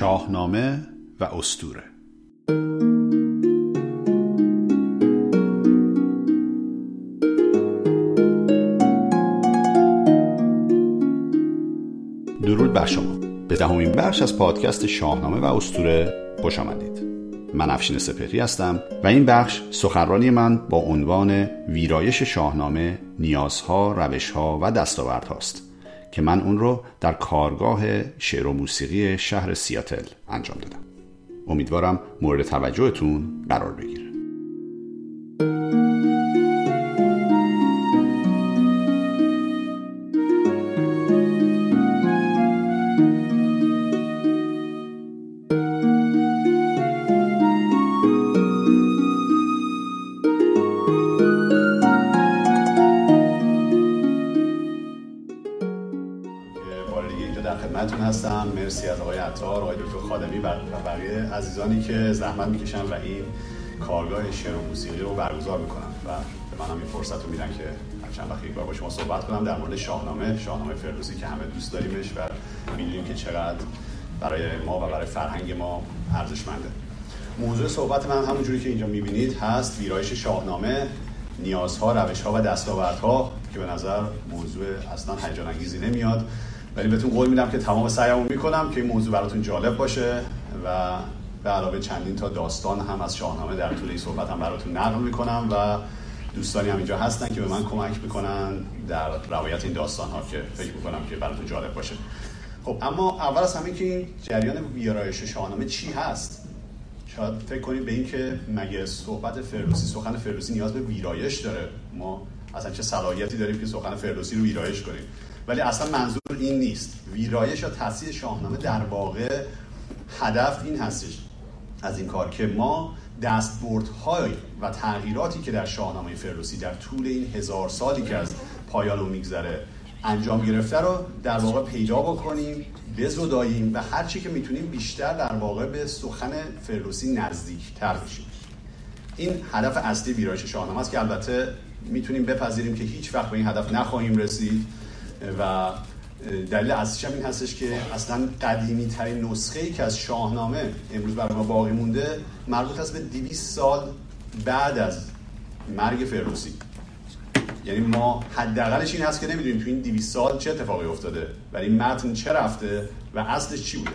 شاهنامه و استوره درود بر شما. به دهمین بخش از پادکست شاهنامه و استوره خوش آمدید. من افشین سپهری هستم و این بخش سخنرانی من با عنوان ویرایش شاهنامه نیازها روشها و دستاوردهاست. که من اون رو در کارگاه شعر و موسیقی شهر سیاتل انجام دادم. امیدوارم مورد توجهتون قرار بگیره کارگاه شعر و موسیقی رو برگزار می‌کنن و به منم این فرصت رو میدن که چند وقت یک بار با شما صحبت کنم. در مورد شاهنامه شاهنامه فردوسی که همه دوست داریمش و می‌دونیم که چقدر برای ما و برای فرهنگ ما ارزشمنده. موضوع صحبت من همونجوری که اینجا می‌بینید هست ویرایش شاهنامه نیازها روشها و دستاوردها که به نظر موضوع اصلا هیجان انگیزی نمیاد. ولی بهتون قول میدم که تمام سعیمو می‌کنم که این موضوع براتون جالب باشه و به علاوه چندین تا داستان هم از شاهنامه در طول این صحبت هم براتون نقل می‌کنم و دوستانی هم اینجا هستن که به من کمک می‌کنن در روایت این داستان ها که فکر می‌کنم که براتون جالب باشه. خب اما اول از همه که این جریان ویرایش شاهنامه چی هست؟ شاید فکر کنید به این که مگه صحبت فردوسی سخن فردوسی نیاز به ویرایش داره؟ ما اصلا چه صلاحیتی داریم که سخن فردوسی رو ویرایش کنیم؟ ولی اصلا منظور این نیست. ویرایش یا تاثیر شاهنامه در واقع هدف این هستش. از این کار که ما دستبردهای و تغییراتی که در شاهنامه فردوسی در طول این هزار سالی که از پایان و میگذره انجام گرفته رو در واقع پیدا بکنیم بزداییم و هر چی که می‌تونیم بیشتر در واقع به سخن فردوسی نزدیکتر بشیم. این هدف اصلی ویرایش شاهنامه است که البته می‌تونیم بپذیریم که هیچ وقت به این هدف نخواهیم رسید و دلیل اصلیش هم این هستش که اصلا قدیمی ترین نسخه ای که از شاهنامه امروز برای ما باقی مونده مربوط است به 200 سال بعد از مرگ فردوسی. یعنی ما حداقلش این هست که نمی‌دونیم تو این 200 سال چه اتفاقی افتاده ولی متن چه رفته و اصلش چی بوده.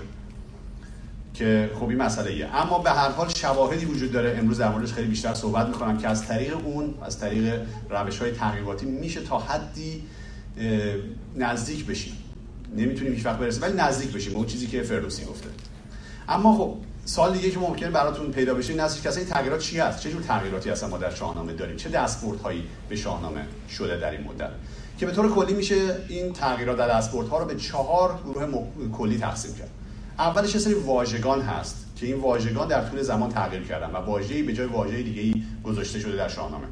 که خب این مسئله ایه. اما به هر حال شواهدی وجود داره. امروز در موردش خیلی بیشتر صحبت می‌کنم که از طریق اون از طریق روش های تحقیقاتی میشه تا حدی نزدیک بشیم. نمی‌تونیم هیچ وقت برسیم ولی نزدیک بشیم به اون چیزی که فردوسی گفته. اما خب سال دیگه که ممکنه براتون پیدا بشه این که اصلا این تغییرات چی هست؟ چه جور تغییراتی هستن ما در شاهنامه داریم؟ چه دستبردهایی به شاهنامه شده در این مدت؟ که به طور کلی میشه این تغییرات در دستبردها رو به چهار گروه کلی تقسیم کرد. اولش سری واژگان هست که این واژگان در طول زمان تغییر کردن و واژه‌ای به جای واژه دیگه ای گذاشته شده در شاهنامه.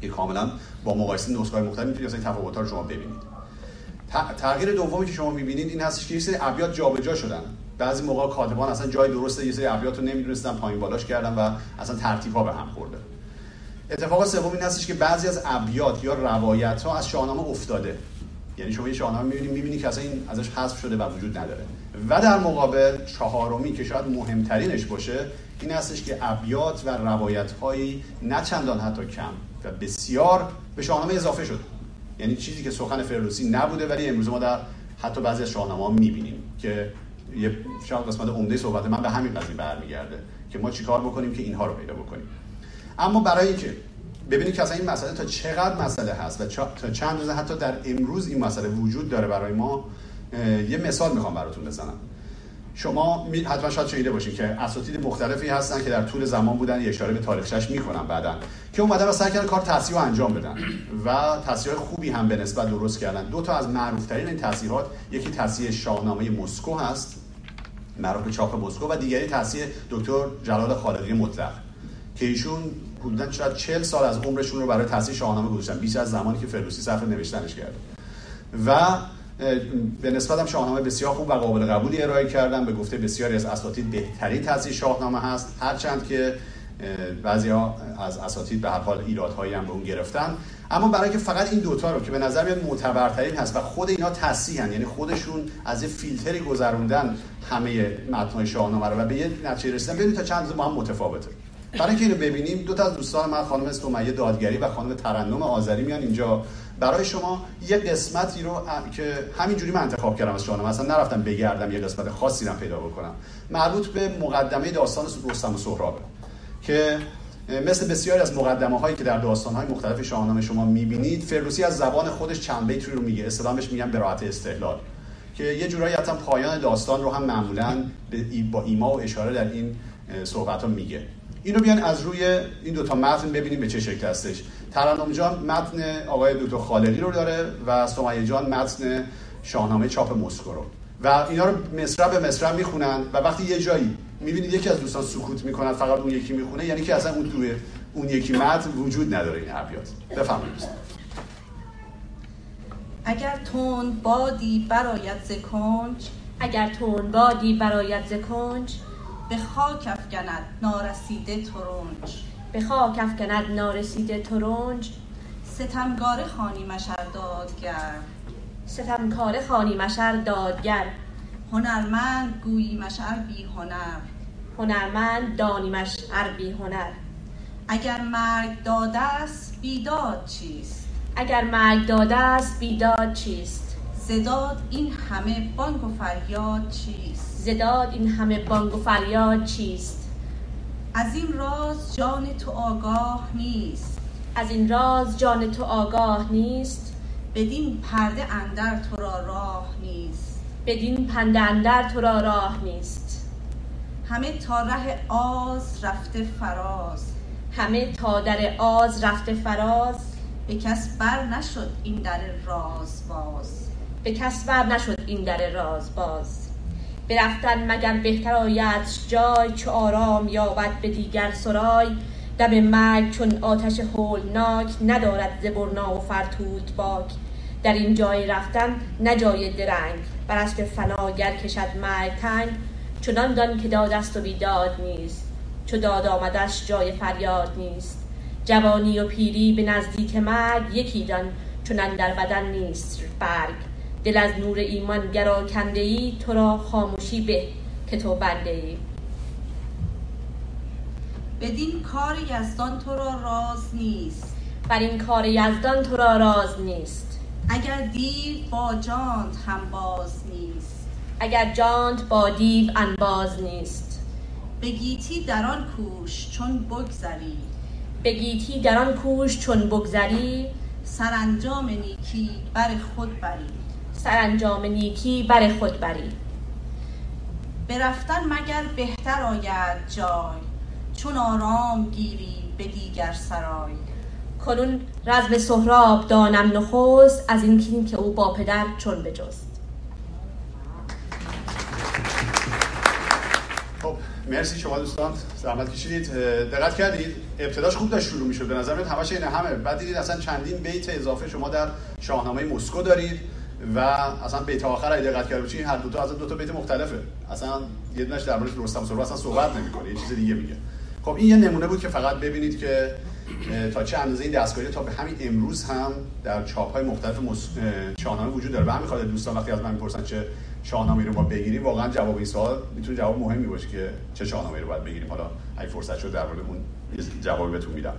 که کاملا با مقایسه نسخه‌های مختلف می‌تونید اصلا تفاوت‌ها رو شما ببینید. تغییر دومی که شما می‌بینید این هستش که یه سری ابیات جابجا شدن. بعضی موقع کاتبان اصلا جای درسته یه سری ابیات رو نمی‌دونستن پایین بالاش کردن و اصلا ترتیب‌ها به هم خورده. اتفاق سوم این هستش که بعضی از ابیات یا روایت ها از شاهنامه افتاده. یعنی شما یه شاهنامه می‌بینید می‌بینید که اصلا این ازش حذف شده و وجود نداره. و در مقابل چهارمی که شاید مهمترینش باشه این هستش که ابیات و روایت هایی نه چندان حتی کم و بسیار به شاهنامه اضافه شد یعنی چیزی که سخن فردوسی نبوده ولی امروز ما در حتی بعضی از شاهنامه ها می‌بینیم که یه شاید قسمت عمده صحبت من به همین قضیه برمیگرده که ما چیکار بکنیم که اینها رو پیدا بکنیم. اما برای اینکه ببینید که اصلا این مسئله تا چقدر مسئله هست و تا چند روزه حتی در امروز این مسئله وجود داره برای ما یه مثال می‌خوام براتون بزنم. شما حتما شاید شنیده باشین که اساتید مختلفی هستن که در طول زمان بودن یه اشاره به تاریخچش می‌کنن بعدا. که اومدن و سعی کردن کار تصحیح انجام بدن و تصحیح خوبی هم به نسبت درست کردن. دو تا از معروفترین این تصحیحات یکی تصحیح شاهنامه مسکو هست معروف به چاپ مسکو و دیگری تصحیح دکتر جلال خالقی مطلق که ایشون حدودا شاید 40 سال از عمرشون رو برای تصحیح شاهنامه گذاشتن بیش از زمانی که فردوسی صرف نوشتنش کرده. و به نسبت شاهنامه بسیار خوب و قابل قبولی ارائه کردن. به گفته بسیاری از اساتید بهترین تصحیح شاهنامه هست. هرچند که بعضی ها از اساتید به هر حال ایرادهایی هم به اون گرفتن. اما برای که فقط این دوتا رو که به نظر میاد معتبرترین هست و خود اینا تصحیحن یعنی خودشون از یه فیلتری گذروندن همه متن‌های شاهنامه رو و به یه نتیجه رسیدن ببینید تا چند با هم متفاوته. برای اینکه اینو ببینیم دو تا از دوستان من خانم سمیه دادگری و خانم ترنم آذری میان اینجا. برای شما یه قسمتی رو که همینجوری من انتخاب کردم از شاهنامه اصلا نرفتم بگردم یه قسمت خاصی رو پیدا بکنم. مربوط به مقدمه داستان رستم و سهرابه که مثل بسیاری از مقدمه هایی که در داستان های مختلف شاهنامه شما می‌بینید فردوسی از زبان خودش چند بیت رو میگه اسلامش میگن براعت استحلال که یه جورایی حتی پایان داستان رو هم معمولا با ایما و اشاره در این صحبت ها میگه. اینو بیان از روی این دوتا متن ببینیم به چه شکل هستش. ترنم جان متن آقای دوتا خالقی رو داره و سمیه جان متن شاهنامه چاپ مسکو رو. و اینا رو مصرع به مصرع می‌خونن و وقتی یه جایی می‌بینید یکی از دوستان سکوت می‌کنن فقط اون یکی می‌خونه یعنی که اصلا اون توی اون یکی متن وجود نداره این ابیات بفرمایید. اگر تون بادی برایت ز کنج اگر تون بادی برایت ز کنج به خاک افکند نارسیده ترنج. به خاک افکند نارسیده ترنج. ستمگاره خانی مشر دادگر. ستمکاره خانی مشر دادگر. هنرمند گویی مشر بی هنر. هنرمند دانیمش بی هنر. اگر مرگ داده است بیداد چیست؟ اگر مرگ داده است بیداد چیست؟ زداد این همه بانگ و فریاد چیست؟ زداد این همه بانگ و فریاد چیست؟ از این راز جان تو آگاه نیست. از این راز جان تو آگاه نیست. بدین پرده اندر تو را راه نیست. بدین پنده اندر تو را راه نیست. همه تا ره آز رفته فراز. همه تا در آز رفته فراز. به کس بر نشد این در راز باز. به کس بر نشد این در راز باز. برفتن مگر بهتر آید جای چو آرام یابد به دیگر سرای؟ دم مرگ چون آتش هولناک ندارد زبرنا و فرتود باک. در این جای رفتن نه جای درنگ بر اسب فناگر کشد مرگ تنگ. چنان دان که داد است و بیداد نیست چو داد آمدش جای فریاد نیست. جوانی و پیری به نزدیک مرگ یکی دان چنان در بدن نیست برگ. دل از نور ایمان گرا کنده ای تو را خاموشی به که تو بنده ای. بدین کار یزدان تو را راز نیست. بر این کار یزدان تو را راز نیست. اگر دیو با جانت هم باز نیست. اگر جانت با دیو انباز نیست. به گیتی در آن کوش چون بگذری. به گیتی در آن کوش چون بگذری. سرانجام نیکی بر خود بری. سرانجام نیکی بر خود بری. برفتن مگر بهتر آید جای؟ چون آرام گیری به دیگر سرای. کنون رزم سهراب دانم نخست از این کین که او با پدر چون بجست. خب مرسی شما دوستان زحمت کشیدید. دقت کردید ابتداش خوب داشت شروع می‌شد. به نظر میاد همش این همه. بعد دیدید اصلا چندین بیت اضافه شما در شاهنامه مسکو دارید. و اصلا بیت آخر اگه دقت کرده باشید هر دو تا از دو تا بیت مختلفه. اصلا یه دونش درباره رستم سهراب اصلا صحبت نمی‌کنه یه چیز دیگه میگه. خب این یه نمونه بود که فقط ببینید که تا چه اندازه این دستکاری تا به همین امروز هم در چاپ های مختلف مس... شاهنامه وجود داره. به همین خاطر دوستان وقتی از من می‌پرسن چه شاهنامه رو ما بگیریم واقعا جواب این سوال می‌تونه جواب مهمی باشه که چه شاهنامه رو باید بگیریم. حالا اگه فرصت شد در مورد اون جواب بهتون میدم.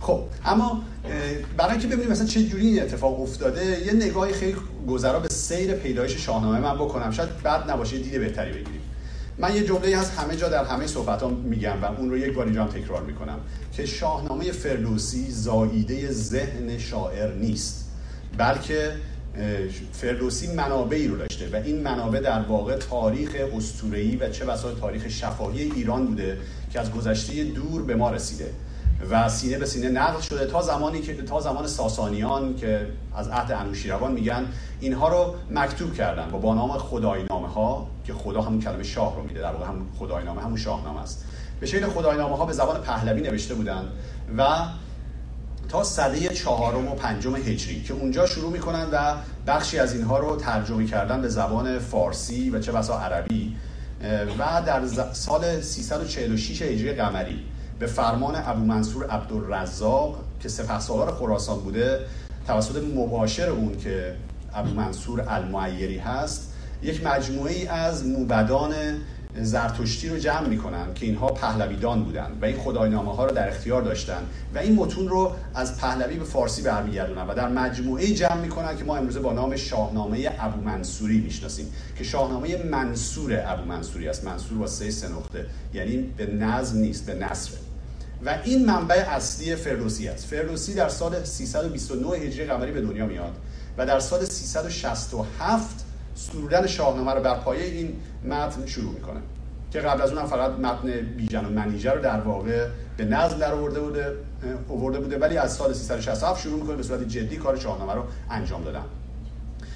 خب اما برای اینکه ببینیم مثلا چه جوری این اتفاق افتاده یه نگاهی خیلی گذرا به سیر پیدایش شاهنامه من بکنم. شاید بعد نباشه دید بهتری بگیریم. من یه جمله هست همه جا در همه صحبتام میگم و اون رو یک بار اینجا هم تکرار می‌کنم که شاهنامه فردوسی زاییده ذهن شاعر نیست بلکه فردوسی منابعی رو داشته و این منابع در واقع تاریخ اسطوره‌ای و چه بسا تاریخ شفاهی ایران بوده که از گذشته دور به ما رسیده. و سینه به سینه نقل شده تا زمانی که تا زمان ساسانیان که از عهد انوشیروان میگن اینها رو مکتوب کردن با با نام خداینامه ها که خدا همون کلمه شاه رو میده در واقع همون خداینامه همون شاهنامه است. به شکل خداینامه ها به زبان پهلوی نوشته بودن و تا سده چهارم و پنجم هجری که اونجا شروع می‌کنن و بخشی از اینها رو ترجمه کردن به زبان فارسی و چه بسا عربی و در سال 346 هجری قمری. به فرمان ابو منصور عبدالرزاق که سپهسالار خراسان بوده توسط مباشر اون که ابو منصور المعیری هست یک مجموعه ای از موبدان زرتشتی رو جمع می‌کنن که اینها پهلویدان بودن و این خداینامه ها رو در اختیار داشتن و این متون رو از پهلوی به فارسی برمیگردونن و در مجموعه جمع می‌کنن که ما امروزه با نام شاهنامه ابو منصوری می‌شناسیم که شاهنامه منصور ابو منصوری است. منصور با سه سه نقطه یعنی به نظم نیست به نصره و این منبع اصلی فردوسی است. فردوسی در سال 329 هجری قمری به دنیا میاد و در سال 367 سرودن شاهنامه رو بر پایه این متن شروع می‌کنه که قبل از اون فقط متن بیژن و منیجه رو در واقع به نظم در آورده بوده آورده بوده ولی از سال 367 شروع می‌کنه به صورت جدی کار شاهنامه رو انجام دادن.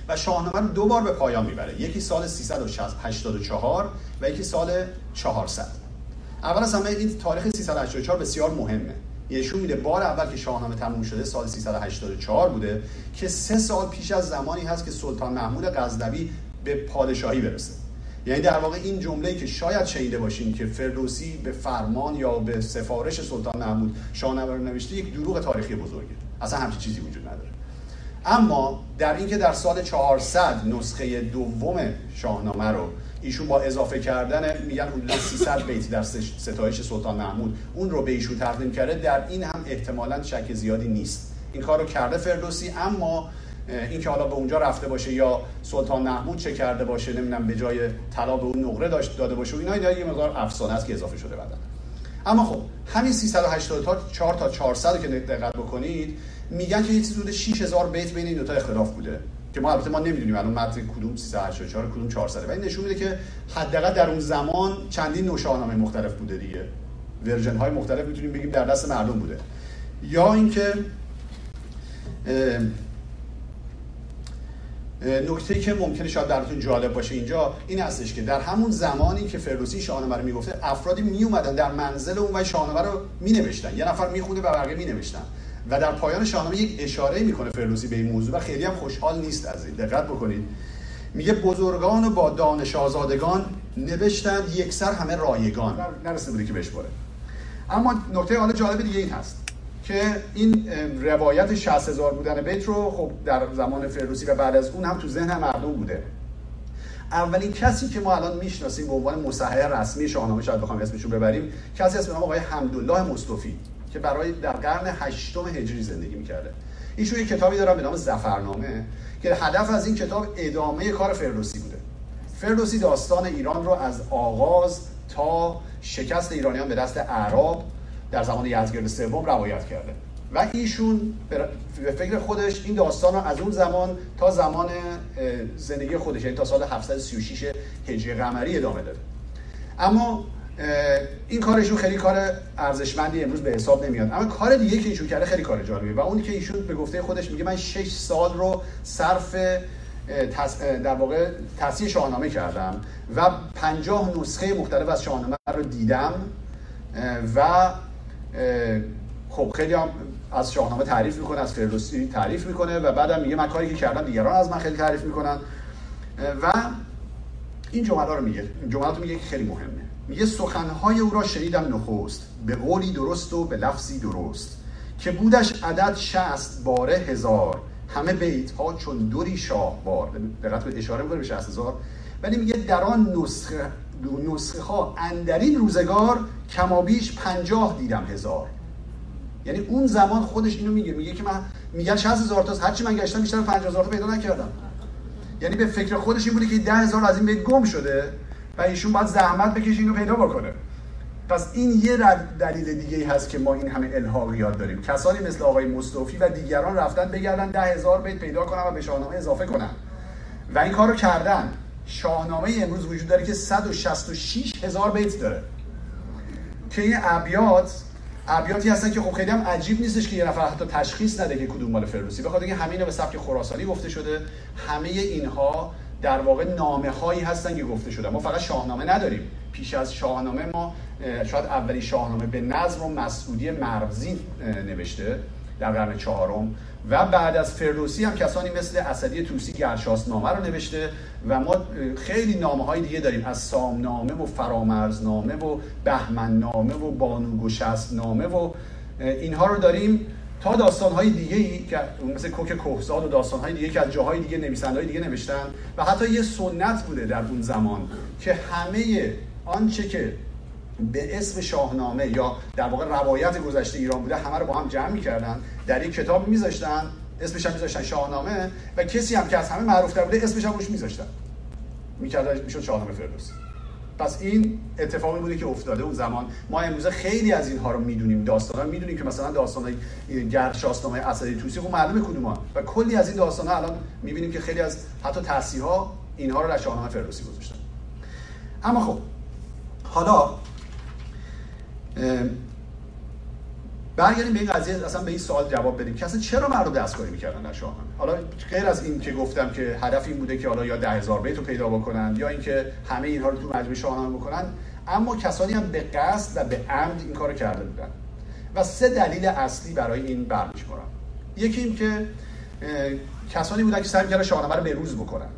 و شاهنامه رو دو بار به پایان می‌بره یکی سال 384 و یکی سال 400 اول از همه این تاریخ 384 بسیار مهمه. نشون میده بار اول که شاهنامه تموم شده سال 384 بوده که سه سال پیش از زمانی هست که سلطان محمود غزنوی به پادشاهی برسه. یعنی در واقع این جمله که شاید شنیده باشین که فردوسی به فرمان یا به سفارش سلطان محمود شاهنامه رو نوشته یک دروغ تاریخی بزرگه. اصلا همچین چیزی وجود نداره. اما در اینکه در سال 400 نسخه دوم شاهنامه رو ایشون با اضافه کردن میگن حدود 300 بیتی در ستایش سلطان محمود. اون رو به ایشون تقدیم کرده در این هم احتمالا شک زیادی نیست. این کار رو کرده فردوسی اما اینکه حالا به اونجا رفته باشه یا سلطان محمود چه کرده باشه نمی‌دونم به جای طلا به اون نقره داشت داده باشه و اینا یه مقدار افسانه است که اضافه شده بعدن اما خب همین 384 تا 400 که دقت بکنید میگن که یه چیزی حدود 6000 بیت بین این دو تا اختلاف بوده. که ما البته ما نمی‌دونیم الان متن کدوم 384 کدوم 400 ولی نشون میده که حداقل در اون زمان چندین نوع شاهنامه مختلف بوده دیگه. ورژن های مختلف می‌تونیم بگیم در دست مردم بوده. یا اینکه نکته که ممکنه شاید براتون جالب باشه اینجا این هستش که در همون زمانی که فردوسی شاهنامه رو می‌گفته افرادی می اومدن در منزل اون و شاهنامه رو می نوشتن یه نفر می‌خونه و بقیه می نوشتن و در پایان شاهنامه یک اشاره می‌کنه فردوسی به این موضوع و خیلی هم خوشحال نیست از این. دقت بکنید. میگه بزرگان و با دانش آزادگان نوشتند یکسر همه رایگان. نرسیده بوده که بشوره اما نکته حالا جالب دیگه این هست که این روایت 60 هزار بودن بیت رو خب در زمان فردوسی و بعد از اون هم تو ذهن مردم بوده. اولین کسی که ما الان می‌شناسیم به عنوان مصحح رسمی شاهنامه شاید بخوام اسمشو ببریم کسی اسم آقای حمدالله مصطفی. که برای در قرن هشتم هجری زندگی می‌کرده. ایشون یک کتابی دارن به نام زفرنامه که هدف از این کتاب ادامه کار فردوسی بوده. فردوسی داستان ایران رو از آغاز تا شکست ایرانیان به دست اعراب در زمان یزدگرد سوم روایت کرده. و ایشون به فکر خودش این داستان رو از اون زمان تا زمان زندگی خودش یعنی تا سال 736 هجری قمری ادامه داده. اما این کارشون خیلی کار ارزشمندی امروز به حساب نمیاد. اما کار دیگه که ایشون کرده خیلی کار جالبیه و اون که ایشون به گفته خودش میگه من 6 سال رو صرف در واقع تصحیح شاهنامه کردم و 50 نسخه مختلف از شاهنامه رو دیدم و خب خیلی هم از شاهنامه تعریف می‌کنه از فردوسی تعریف می‌کنه و بعدم میگه من کاری که کردم دیگران از من خیلی تعریف می‌کنن. و این جمله رو میگه. جملات میگه که خیلی مهمه. میگه سخنهای او را شنیدم نخست به قولی درست و به لفظی درست که بودش عدد شست باره هزار. همه بیت ها چون دوری شاه بار دقت اشاره می‌کنه به شست هزار. ولی میگه در آن نسخه نسخه ها اندرین روزگار کمابیش پنجاه دیدم هزار. یعنی اون زمان خودش اینو میگه. میگه که من میگن 60 هزار تاست. هرچی من گشتم بیشتر 50 هزار تا پیدا نکردم. یعنی به فکر خودش این بوده که 10 هزار از این بیت گم شده. و ایشون باید زحمت بکشه اینو پیدا بکنه. پس این یه دلیل دیگه هست که ما این همه الحاقیات داریم. کسانی مثل آقای مصطفی و دیگران رفتن بگردن ده هزار بیت پیدا کنن و به شاهنامه اضافه کنن. و این کارو کردن. شاهنامه امروز وجود داره که 166 هزار بیت داره. که این ابیات ابیاتی هستن که خب خیلی هم عجیب نیستش که یه نفر حتی تشخیص نده که کدوم مال فردوسی. بخاطر اینکه همین به سبک خراسانی گفته شده. همه اینها در واقع نامه هایی هستن که گفته شده. ما فقط شاهنامه نداریم. پیش از شاهنامه ما شاید اولی شاهنامه به نظم و مسعودی مرزی نوشته در قرن چهارم. و بعد از فردوسی هم کسانی مثل اسدی توسی گرشاس نامه رو نوشته و ما خیلی نامه های دیگه داریم. از سامنامه و فرامرزنامه و بهمننامه و بانوگشست نامه و اینها رو داریم. تا داستان های دیگه ای که مثل کوک کوهزاد و داستان های دیگه که از جاهای دیگه نویسنده های دیگه نوشتن و حتی یه سنت بوده در اون زمان که همه آنچه که به اسم شاهنامه یا در واقع روایت گذشته ایران بوده همه رو با هم جمع می‌کردن در یک کتاب میذاشتن اسمش هم میذاشتن شاهنامه و کسی هم که از همه معروفتر بوده اسمش هم روش میذاشتن. می‌کرد می‌شد شاهنامه فردوسی. پس این اتفاقی بوده که افتاده اون زمان. ما امروزه خیلی از اینها رو می‌دونیم داستانا می‌دونیم که مثلا داستان های گرشاسنامه اسدی توسی خب معلومه کدوم و کلی از این داستان ها الان می‌بینیم که خیلی از حتی تصحیح ها اینها رو در شاهنامه فردوسی گذاشتن. اما خب حالا برگردیم به این قضیه اصلا به این سوال جواب بدیم که اصلا چرا مردم دستکاری می‌کردن در شاهنامه؟ حالا غیر از این که گفتم که هدف این بوده که حالا یا ده هزار بیت رو پیدا بکنن یا اینکه همه اینها رو تو مجموعه شاهنامه بکنن اما کسانی هم به قصد و به عمد این کارو کرده بودن و سه دلیل اصلی برای این برمیشمارم یکی این که کسانی بودن که سعی کردن شاهنامه رو به روز بکنن.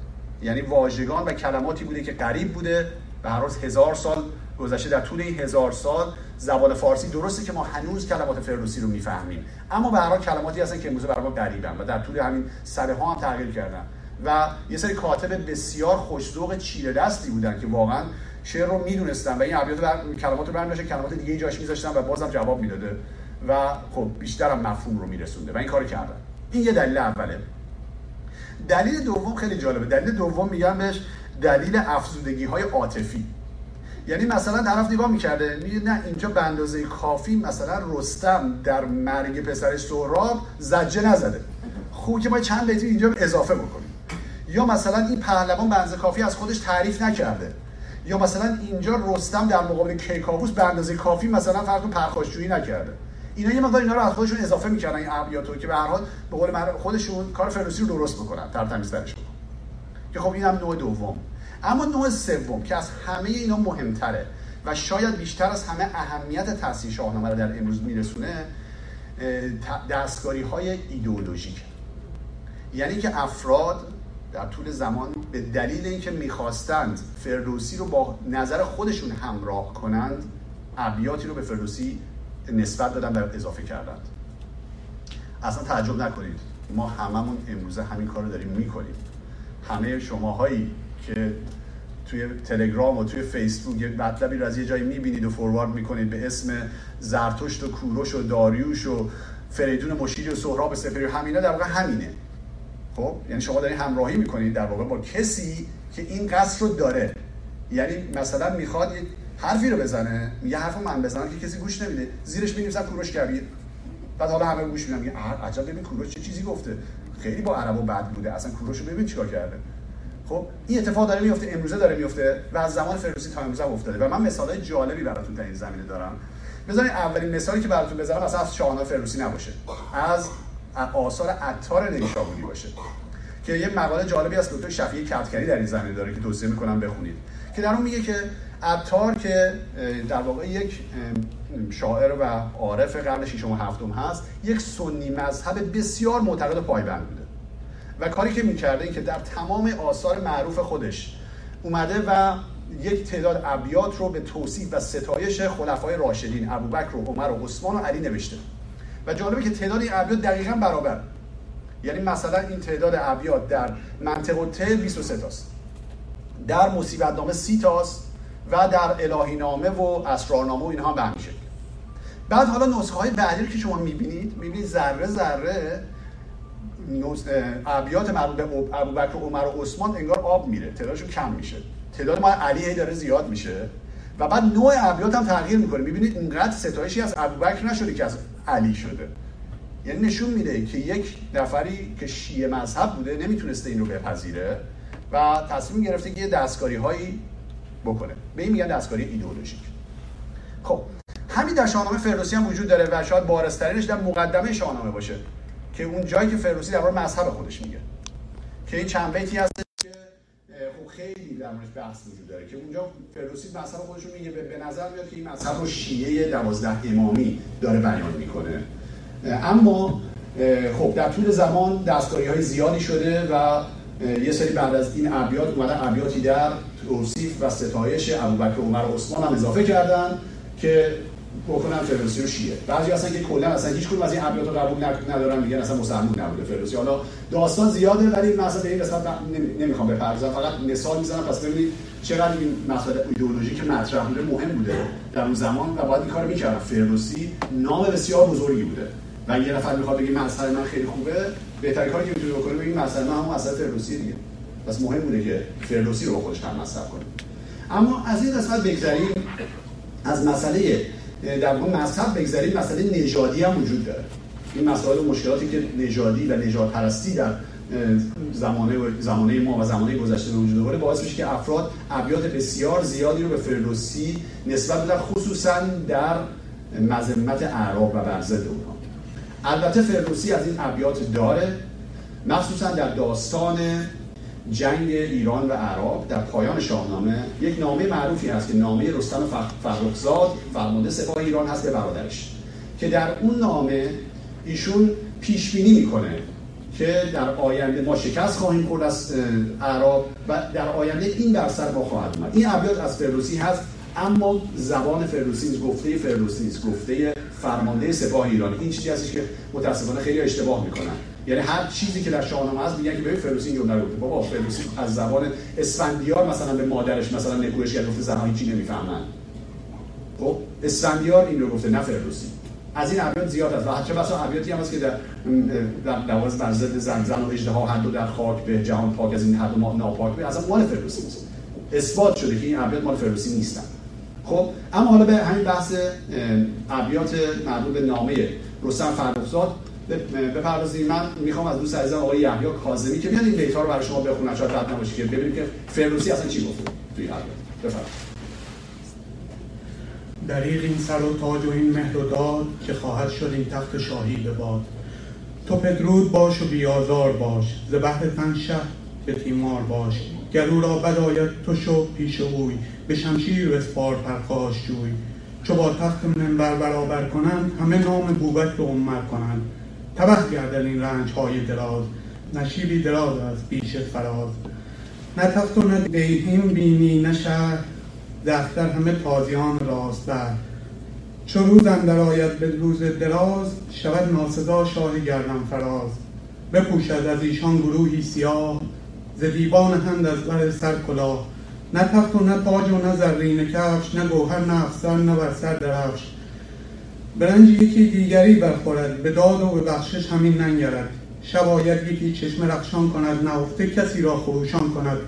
یعنی واژگان و کلماتی بوده که قریب بوده و هر روز هزار سال گذشته. در طول این هزار سال زبان فارسی درسته که ما هنوز کلمات فردوسی رو می‌فهمیم. اما به کلماتی هستن که امروز برای ما غریبن و در طول همین سده ها هم تغییر کردن. و یه سری کاتب بسیار خوشذوق چیره دستی بودن که واقعا شعر رو می‌دونستن و این ابیات بر... کلمات رو برمی‌داشتن کلمات دیگه جاش میذاشتن و بازم جواب می‌داده و خب بیشتر هم مفهوم رو میرسونده و این کارو کردن. این یه دلیل اوله. دلیل دوم خیلی جالبه. دلیل دوم میگم بهش دلیل افزودگی های عاطفی. یعنی مثلا طرف نگاه می‌کرده میگه نه اینجا به اندازه کافی مثلا رستم در مرگ پسرش سهراب زجه نزده. خوب که ما چند بیتی اینجا اضافه بکنیم. یا مثلا این پهلوان به اندازه کافی از خودش تعریف نکرده. یا مثلا اینجا رستم در مقابل کیکاووس به اندازه کافی مثلا فرق پرخاشجویی نکرده. اینا یه مقدار اینا رو از خودشون اضافه می‌کردن این ابیاتو که به هر حال به قول خودشون کار فردوسی رو درست بکنن در تمیزترش که خب اینم نوع دوم. اما نوع سوم که از همه اینا مهمتره و شاید بیشتر از همه اهمیت تاثیر شاهنامه رو در امروز میرسونه دستکاری های ایدئولوژیک. یعنی که افراد در طول زمان به دلیل اینکه می‌خواستند فردوسی رو با نظر خودشون همراه کنند ابیاتی رو به فردوسی نسبت دادن و اضافه کردند. اصلا تعجب نکنید ما هممون امروزه همین کار رو داریم می‌کنیم. همه شماهایی که توی تلگرام و توی فیسبوک یه مطلبی رو از یه جایی می‌بینید و فوروارد می‌کنید به اسم زرتشت و کوروش و داریوش و فریدون مشیری و سهراب سپری و همینا در واقع همینه. خب؟ یعنی شما دارید همراهی می‌کنید در واقع با کسی که این قصد رو داره. یعنی مثلا می‌خواد یه حرفی رو بزنه یه حرف من بزنم که کسی گوش نمیده. زیرش می‌نویسن کوروش کبیر بعد حالا همه گوش میدن میگه عجب ببین کوروش چه چیزی گفته. خیلی با عربو بد بوده. اصلا کوروش رو ببین چیکار کرده. خب این اتفاق داره میفته امروزه داره میفته و از زمان فردوسی تا امروزه افتاده و من مثالای جالبی براتون در این زمینه دارم. بذارید اولین مثالی که براتون بزنم اصلا از شاهنامه فردوسی نباشه. از آثار عطار نیشابوری باشه. که یه مقاله جالبی از دکتر شفیعی کتکری در این زمینه داره که توصیه می‌کنم بخونید. که در اون میگه که عطار که در واقع یک شاعر و عارف قرن ششم و هفتم هست یک سنی مذهب بسیار معتقد پایبند بوده. و کاری که می‌کرده این که در تمام آثار معروف خودش اومده و یک تعداد ابیات رو به توصیف و ستایش خلفای راشدین ابوبکر و عمر و عثمان و علی نوشته. و جالبه که تعداد این ابیات دقیقا برابر. یعنی مثلا این تعداد ابیات در منطقه ته 23 تاست. در مصیبت نامه 30 تاست و در الهی نامه و اسرارنامه و اینها به همین بعد حالا نسخه های بعدی که شما می‌بینید می‌بینید ذره ذره ابیات مربوط به ابوبکر عمر و عثمان انگار آب میره تعدادشون کم میشه. تعداد ما علی هی داره زیاد میشه. و بعد نوع ابیات هم تغییر می‌کنه. می‌بینید اینقدر ستایشی از ابوبکر نشده که از علی شده. یعنی نشون میده که یک نفری که شیعه مذهب بوده نمی‌تونسته این رو بپذیره و تصمیم گرفته که یه دستکاری هایی بکنه. به این میگن دستکاری ایدئولوژیک. خب همین در شاهنامه فردوسی هم وجود داره و شاید بارسترینش در مقدمه شاهنامه باشه. که اون جایی که فردوسی درباره مذهب خودش میگه. که این چند بیتی هست که خب خیلی در موردش بحث وجود داره که اونجا فردوسی مذهب خودش میگه به نظر میاد که این مذهب رو شیعه دوازده امامی داره بیان می‌کنه. اما خب در طول زمان دستکاری های زیادی شده و یه سری بعد از این ابیات اومدن ابیاتی در توصیف و ستایش ابوبکر عمر و عثمان هم اضافه کردن که بکنن فردوسی رو شیعه. بعضی اصلا که کلا اصلا هیچ کدوم از این ابیات رو قبول ندارن میگن اصلا مسلمان نبوده فردوسی. حالا داستان زیاده ولی مثلا به این قسمت نمی‌خوام بپردازم. فقط مثال می‌زنم. پس ببینید چقدر این مسئله ایدئولوژی که مطرح بوده مهم بوده در اون زمان و باید این کارو می‌کردن. فردوسی نام بسیار بزرگی بوده. و یه نفر می‌خواد بگه مذهب من خیلی خوبه بهترین کاری که می‌تونه بکنه بگه مذهب من همون مذهب فردوسی دیگه. پس مهم بوده که فردوسی رو خودش هم مصرف کنه. اما از این قسمت بگذریم از مسئله در واقع مذهب بگذریم مسئله نژادی هم وجود داره. این مسائل و مشکلاتی که نژادی و نژاد پرستی در زمانه زمانه ما و زمانه گذشته به وجود آورده باعث میشه که افراد ابیات بسیار زیادی رو به فردوسی نسبت بدن خصوصا در مذمت اعراب و بر اونها. البته فردوسی از این ابیات داره مخصوصا در داستان جنگ ایران و عرب در پایان شاهنامه یک نامه معروفی هست که نامه رستم فرخزاد فرمانده سپاه ایران هست به برادرش که در اون نامه ایشون پیش بینی می‌کنه که در آینده ما شکست خواهیم خورد از عرب و در آینده این در سر ما خواهد اومد. این ابیات از فردوسی هست اما زبان فردوسی گفته فردوسی گفته فرمانده سپاه ایران. این چیزی هستش که متاسفانه خیلی اشتباه می‌کنن. یعنی هر چیزی که در شاهنامه هست میگن که به فردوسی اینو نگفته بابا فردوسی از زبان اسفندیار مثلا به مادرش مثلا نکوهش کرد گفته زنها هیچی نمی‌فهمن. خب اسفندیار این رو گفته نه فردوسی. از این ابیات زیاد است. و چه بسا ابیاتی هم هست که در در دواز بر ضد زن زن و اژدها هر دو در خاک به جهان پاک از این هر دو ناپاک. به اصلا مال فردوسی نیست. اثبات شده که این ابیات مال فردوسی نیستن. خب اما حالا به همین بحث ابیات مربوط به نامه رستم فرخزاد بپردازیم من می‌خوام از دوست عزیزم آقای یحیی کاظمی که بیان این بیت‌ها رو برای شما بخونن شاید رد نباشه که ببینیم که فردوسی اصلا چی گفته توی ابیات بفرمایید. دریغ این سر و تاج و این مهر و داد که خواهد شد این تخت شاهی به باد. تو پدرود باش و بیازار باش ز بهر تن شه به تیمار باش. گر او را بد آید تو شو پیش اوی به شمشیر بسپار پرخاش جوی. چو با تخت منبر برابر کنند همه نام بوبک به عمر کنند. تبه گردن این رنج های دراز نشیبی دراز از پیش فراز. نه تخت و نه دیهیم بینی نه شهر دفتر همه تازیان راست بر چو روز اندر آید به روز دراز شود ناسزا شاه گردن فراز. بپوشد از ایشان گروهی سیاه ز هند از بر سر کلاه. نه تخت و نه تاج و نه زرین کفش نه گوهر نه افسر نه بر سر درفش. برنج یکی دیگری برخورد. به داد و به بخشش همین ننگرد. شب آید یکی چشم رخشان کند. نهفته کسی را خروشان کند.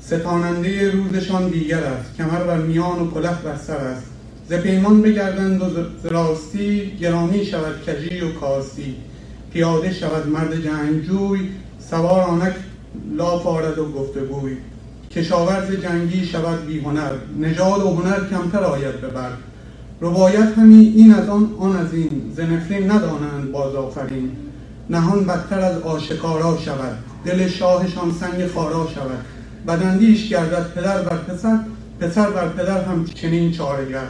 ستاننده روزشان دیگر است. کمر بر میان و کلاه بر سر است. ز پیمان بگردند و راستی گرامی شود کجی و کاستی. پیاده شود مرد جنگجوی. سوار آنک لاف آرد و گفتگوی. کشاورز جنگی شود بی هنر نژاد و هنر کمتر آید ببر روایت همی این از آن آن از این ز ندانند باز آفرین. نهان بدتر از آشکارا شود. دل شاهشان سنگ خارا شود. بدندیش گردد پدر بر پسر پسر بر پدر هم چنین چارگر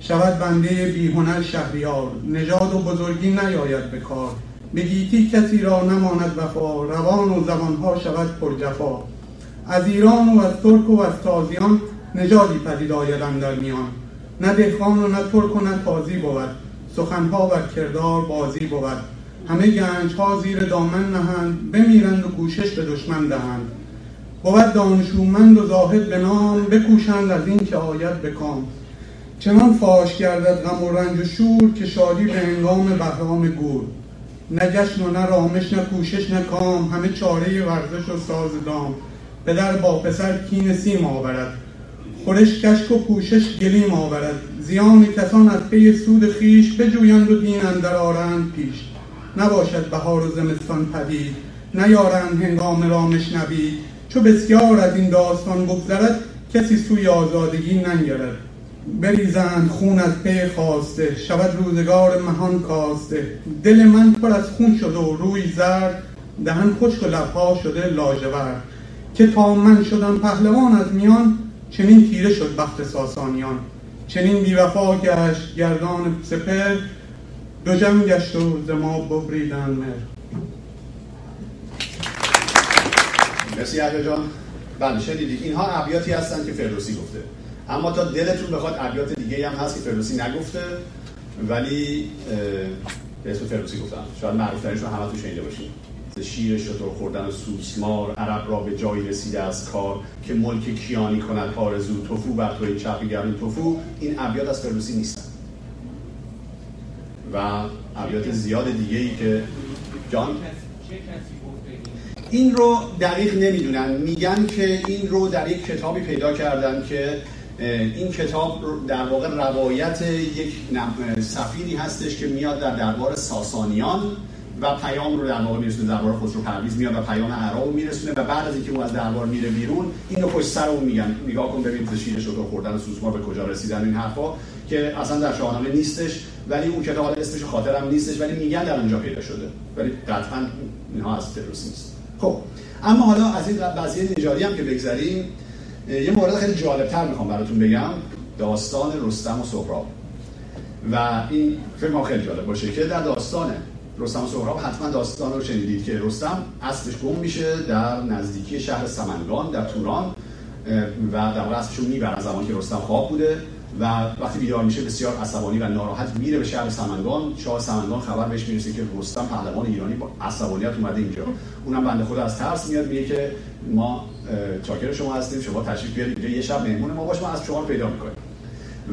شود بنده بیهنر شهریار. نژاد و بزرگی نیاید به کار. به گیتی کسی را نماند وفا. روان و زبانها شود پرجفا از ایران و از ترک و از تازیان نژادی پدید آید در میان. نه دهقان و نه ترک و نه تازی بود. سخنها بر کردار بازی بود. همه گنج ها زیر دامن نهند بمیرند و کوشش به دشمن دهند. بود دانشومند و زاهد به نام بکوشند از این که آید به کام. چنان فاش گردد غم و رنج و شور که شادی به هنگام بهرام گور. نه جشن و نه رامش نه کوشش نه کام همه چاره ورزش و ساز دام. پدر با پسر کین سیم آورد. خورش کشک و پوشش گلیم آورد. زیان کسان از پی سود خویش بجویند و دین اندر آرند پیش. نباشد بهار و زمستان پدید. نیارند هنگام رامش نبید چو بسیار از این داستان بگذرد کسی سوی آزادگی ننگرد. بریزند خون از پی خواسته شود روزگار مهان کاسته. دل من پر از خون شده و روی زرد دهن خشک و لبها شده لاژورد. که تا من شدم پهلوان از میان چنین تیره شد بخت ساسانیان. چنین بیوفا گشت گردان سپر دو جمع گشت و ز ما ببریدن مهر. مرسی جان. بله شنیدید اینها ابیاتی هستن که فردوسی گفته. اما تا دلتون بخواد ابیات دیگه هم هست که فردوسی نگفته ولی به اسم فردوسی گفتم. شاید معروف ترینش رو همتون شنیده باشید شیر شطور خوردن و سوسمار عرب را به جایی رسیده از کار که ملک کیانی کند آرزو. توفو بر توی چپی گرون توفو. این ابیات از فردوسی نیستن و ابیات زیاد دیگه ای که جان؟ این رو دقیق نمی‌دونن. میگن که این رو در یک کتابی پیدا کردن که این کتاب در واقع روایت یک سفیری هستش که میاد در دربار ساسانیان. و پیام رو در واقع میرسونه دربار خسرو پرویز میاد و پیام عرب میرسونه و بعد از اینکه اون از دربار میره بیرون اینو پشت سر اون میگن. نگاه کن ببین شده خوردن و سوسمار به کجا رسیدن این حرفا که اصلا در شاهنامه نیستش ولی اون کتاب اسمش خاطرم نیستش ولی میگن در اونجا پیدا شده. ولی قطعا اینها از تروریسم نیست. خب اما حالا از این قضیه نژادی هم که بگذریم یه مورد خیلی جالبتر می‌خوام براتون بگم داستان رستم و سهراب. و این فکر خیلی جالب باشه که در داستان رستم و سهراب حتما داستان رو شنیدید که رستم اصلش گم میشه در نزدیکی شهر سمنگان در توران و در واقع اصلش رو می‌برن زمانی که رستم خواب بوده و وقتی بیدار میشه بسیار عصبانی و ناراحت میره به شهر سمنگان. شاه سمنگان خبر بهش می‌رسه که رستم پهلوان ایرانی با عصبانیت اومده اینجا. اونم بنده خدا از ترس میاد میگه که ما چاکر شما هستیم شما تشریف بیارید. یه شب مهمون ما باش ما از شما پیدا می‌کنیم.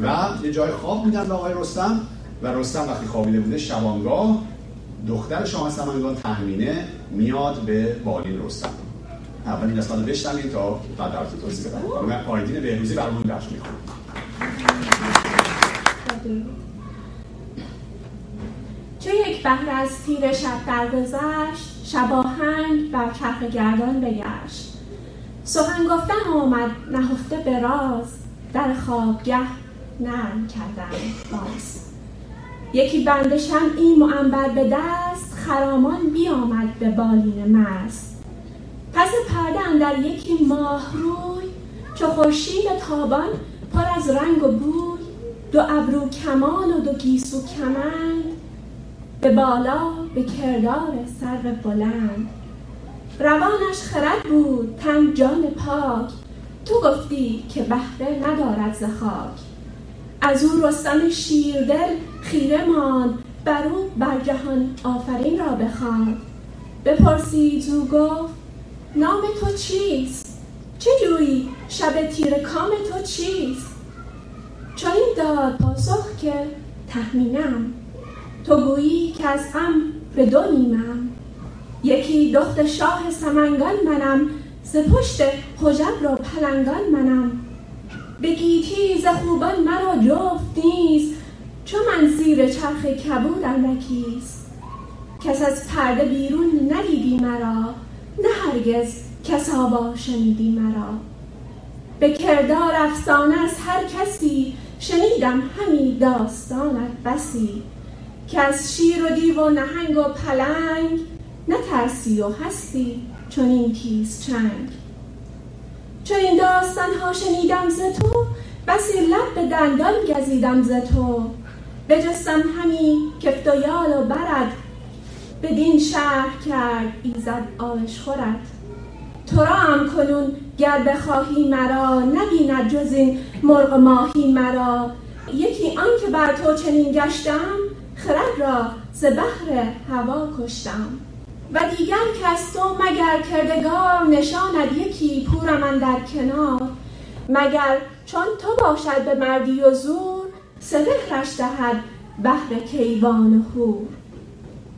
و یه جای خواب میدن به آقای رستم و رستم وقتی خوابیده بوده شبانگاه دختر شاه سمنگان تهمینه میاد به بالین رستم اولین قسمت رو بشنوید تا بعد در توضیح بدم. آیدین بهروزی برامون درش می‌خونه. چه یک بهر از تیر شب درگذشت شباهنگ بر چرخ گردان بگشت. سخن گفتن آمد نهفته به راز در خوابگه نرم کردن باز. یکی بنده شمعی معنبر به دست خرامان بیامد به بالین مست. پس پرده در یکی ماه روی چو خورشید تابان پر از رنگ و بوی. دو ابرو کمان و دو گیسو کمند به بالا به کردار سر بلند. روانش خرد بود تن جان پاک. تو گفتی که بهره ندارد ز خاک. از او رستم شیردل خیره ماند. بر او بر جهان آفرین را بخواند. بپرسید او گفت نام تو چیست؟ چه جویی؟ شب تیر کام تو چیست؟ این داد پاسخ که تهمینم تو گویی که از هم به دو نیمم. یکی دخت شاه سمنگان منم ز پشت حجب را پلنگان منم. به گیتی ز خوبان مرا جفت نیست چو من زیر چرخ کبود اندکیست کس از پرده بیرون ندیدی مرا نه هرگز کس آوا شنیدی مرا. به کردار افسانه از هر کسی شنیدم همی داستانت بسی. که از شیر و دیو و نهنگ و پلنگ نترسی و هستی چون این تیز چنگ. چون این داستان ها شنیدم ز تو بسی لب به دندان گزیدم ز تو. بجستم همی کفت و یال و برد بدین شهر کرد ایزد آش خورد. تو را هم کنون گر بخواهی مرا نبیند جز این مرغ ماهی مرا. یکی آن که بر تو چنین گشتم خرد را ز بحر هوا کشتم. و دیگر کس تو مگر کردگار نشاند یکی پورم در کنار. مگر چون تو باشد به مردی و زور سپهرش دهد بهر کیوان و هور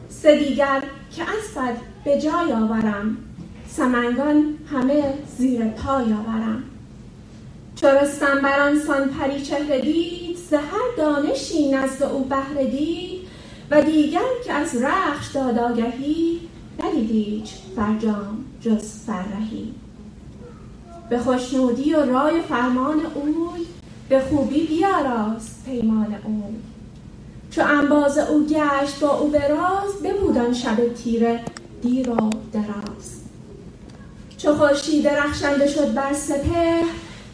سه دیگر که اسبت به جای آورم سمنگان همه زیر پای آورم. چو رستم بر آن سان پری چهره دید ز هر دانشی نزد او بهره دید. و دیگر که از رخش داد آگهی ندید هیچ. فرجام جز فرهی به خوشنودی و رای فرمان اوی به خوبی بیاراست پیمان اوی. چو انباز او گشت با او براز ببود شب تیره دیر و دراز. چو خورشید رخشنده شد بر سپه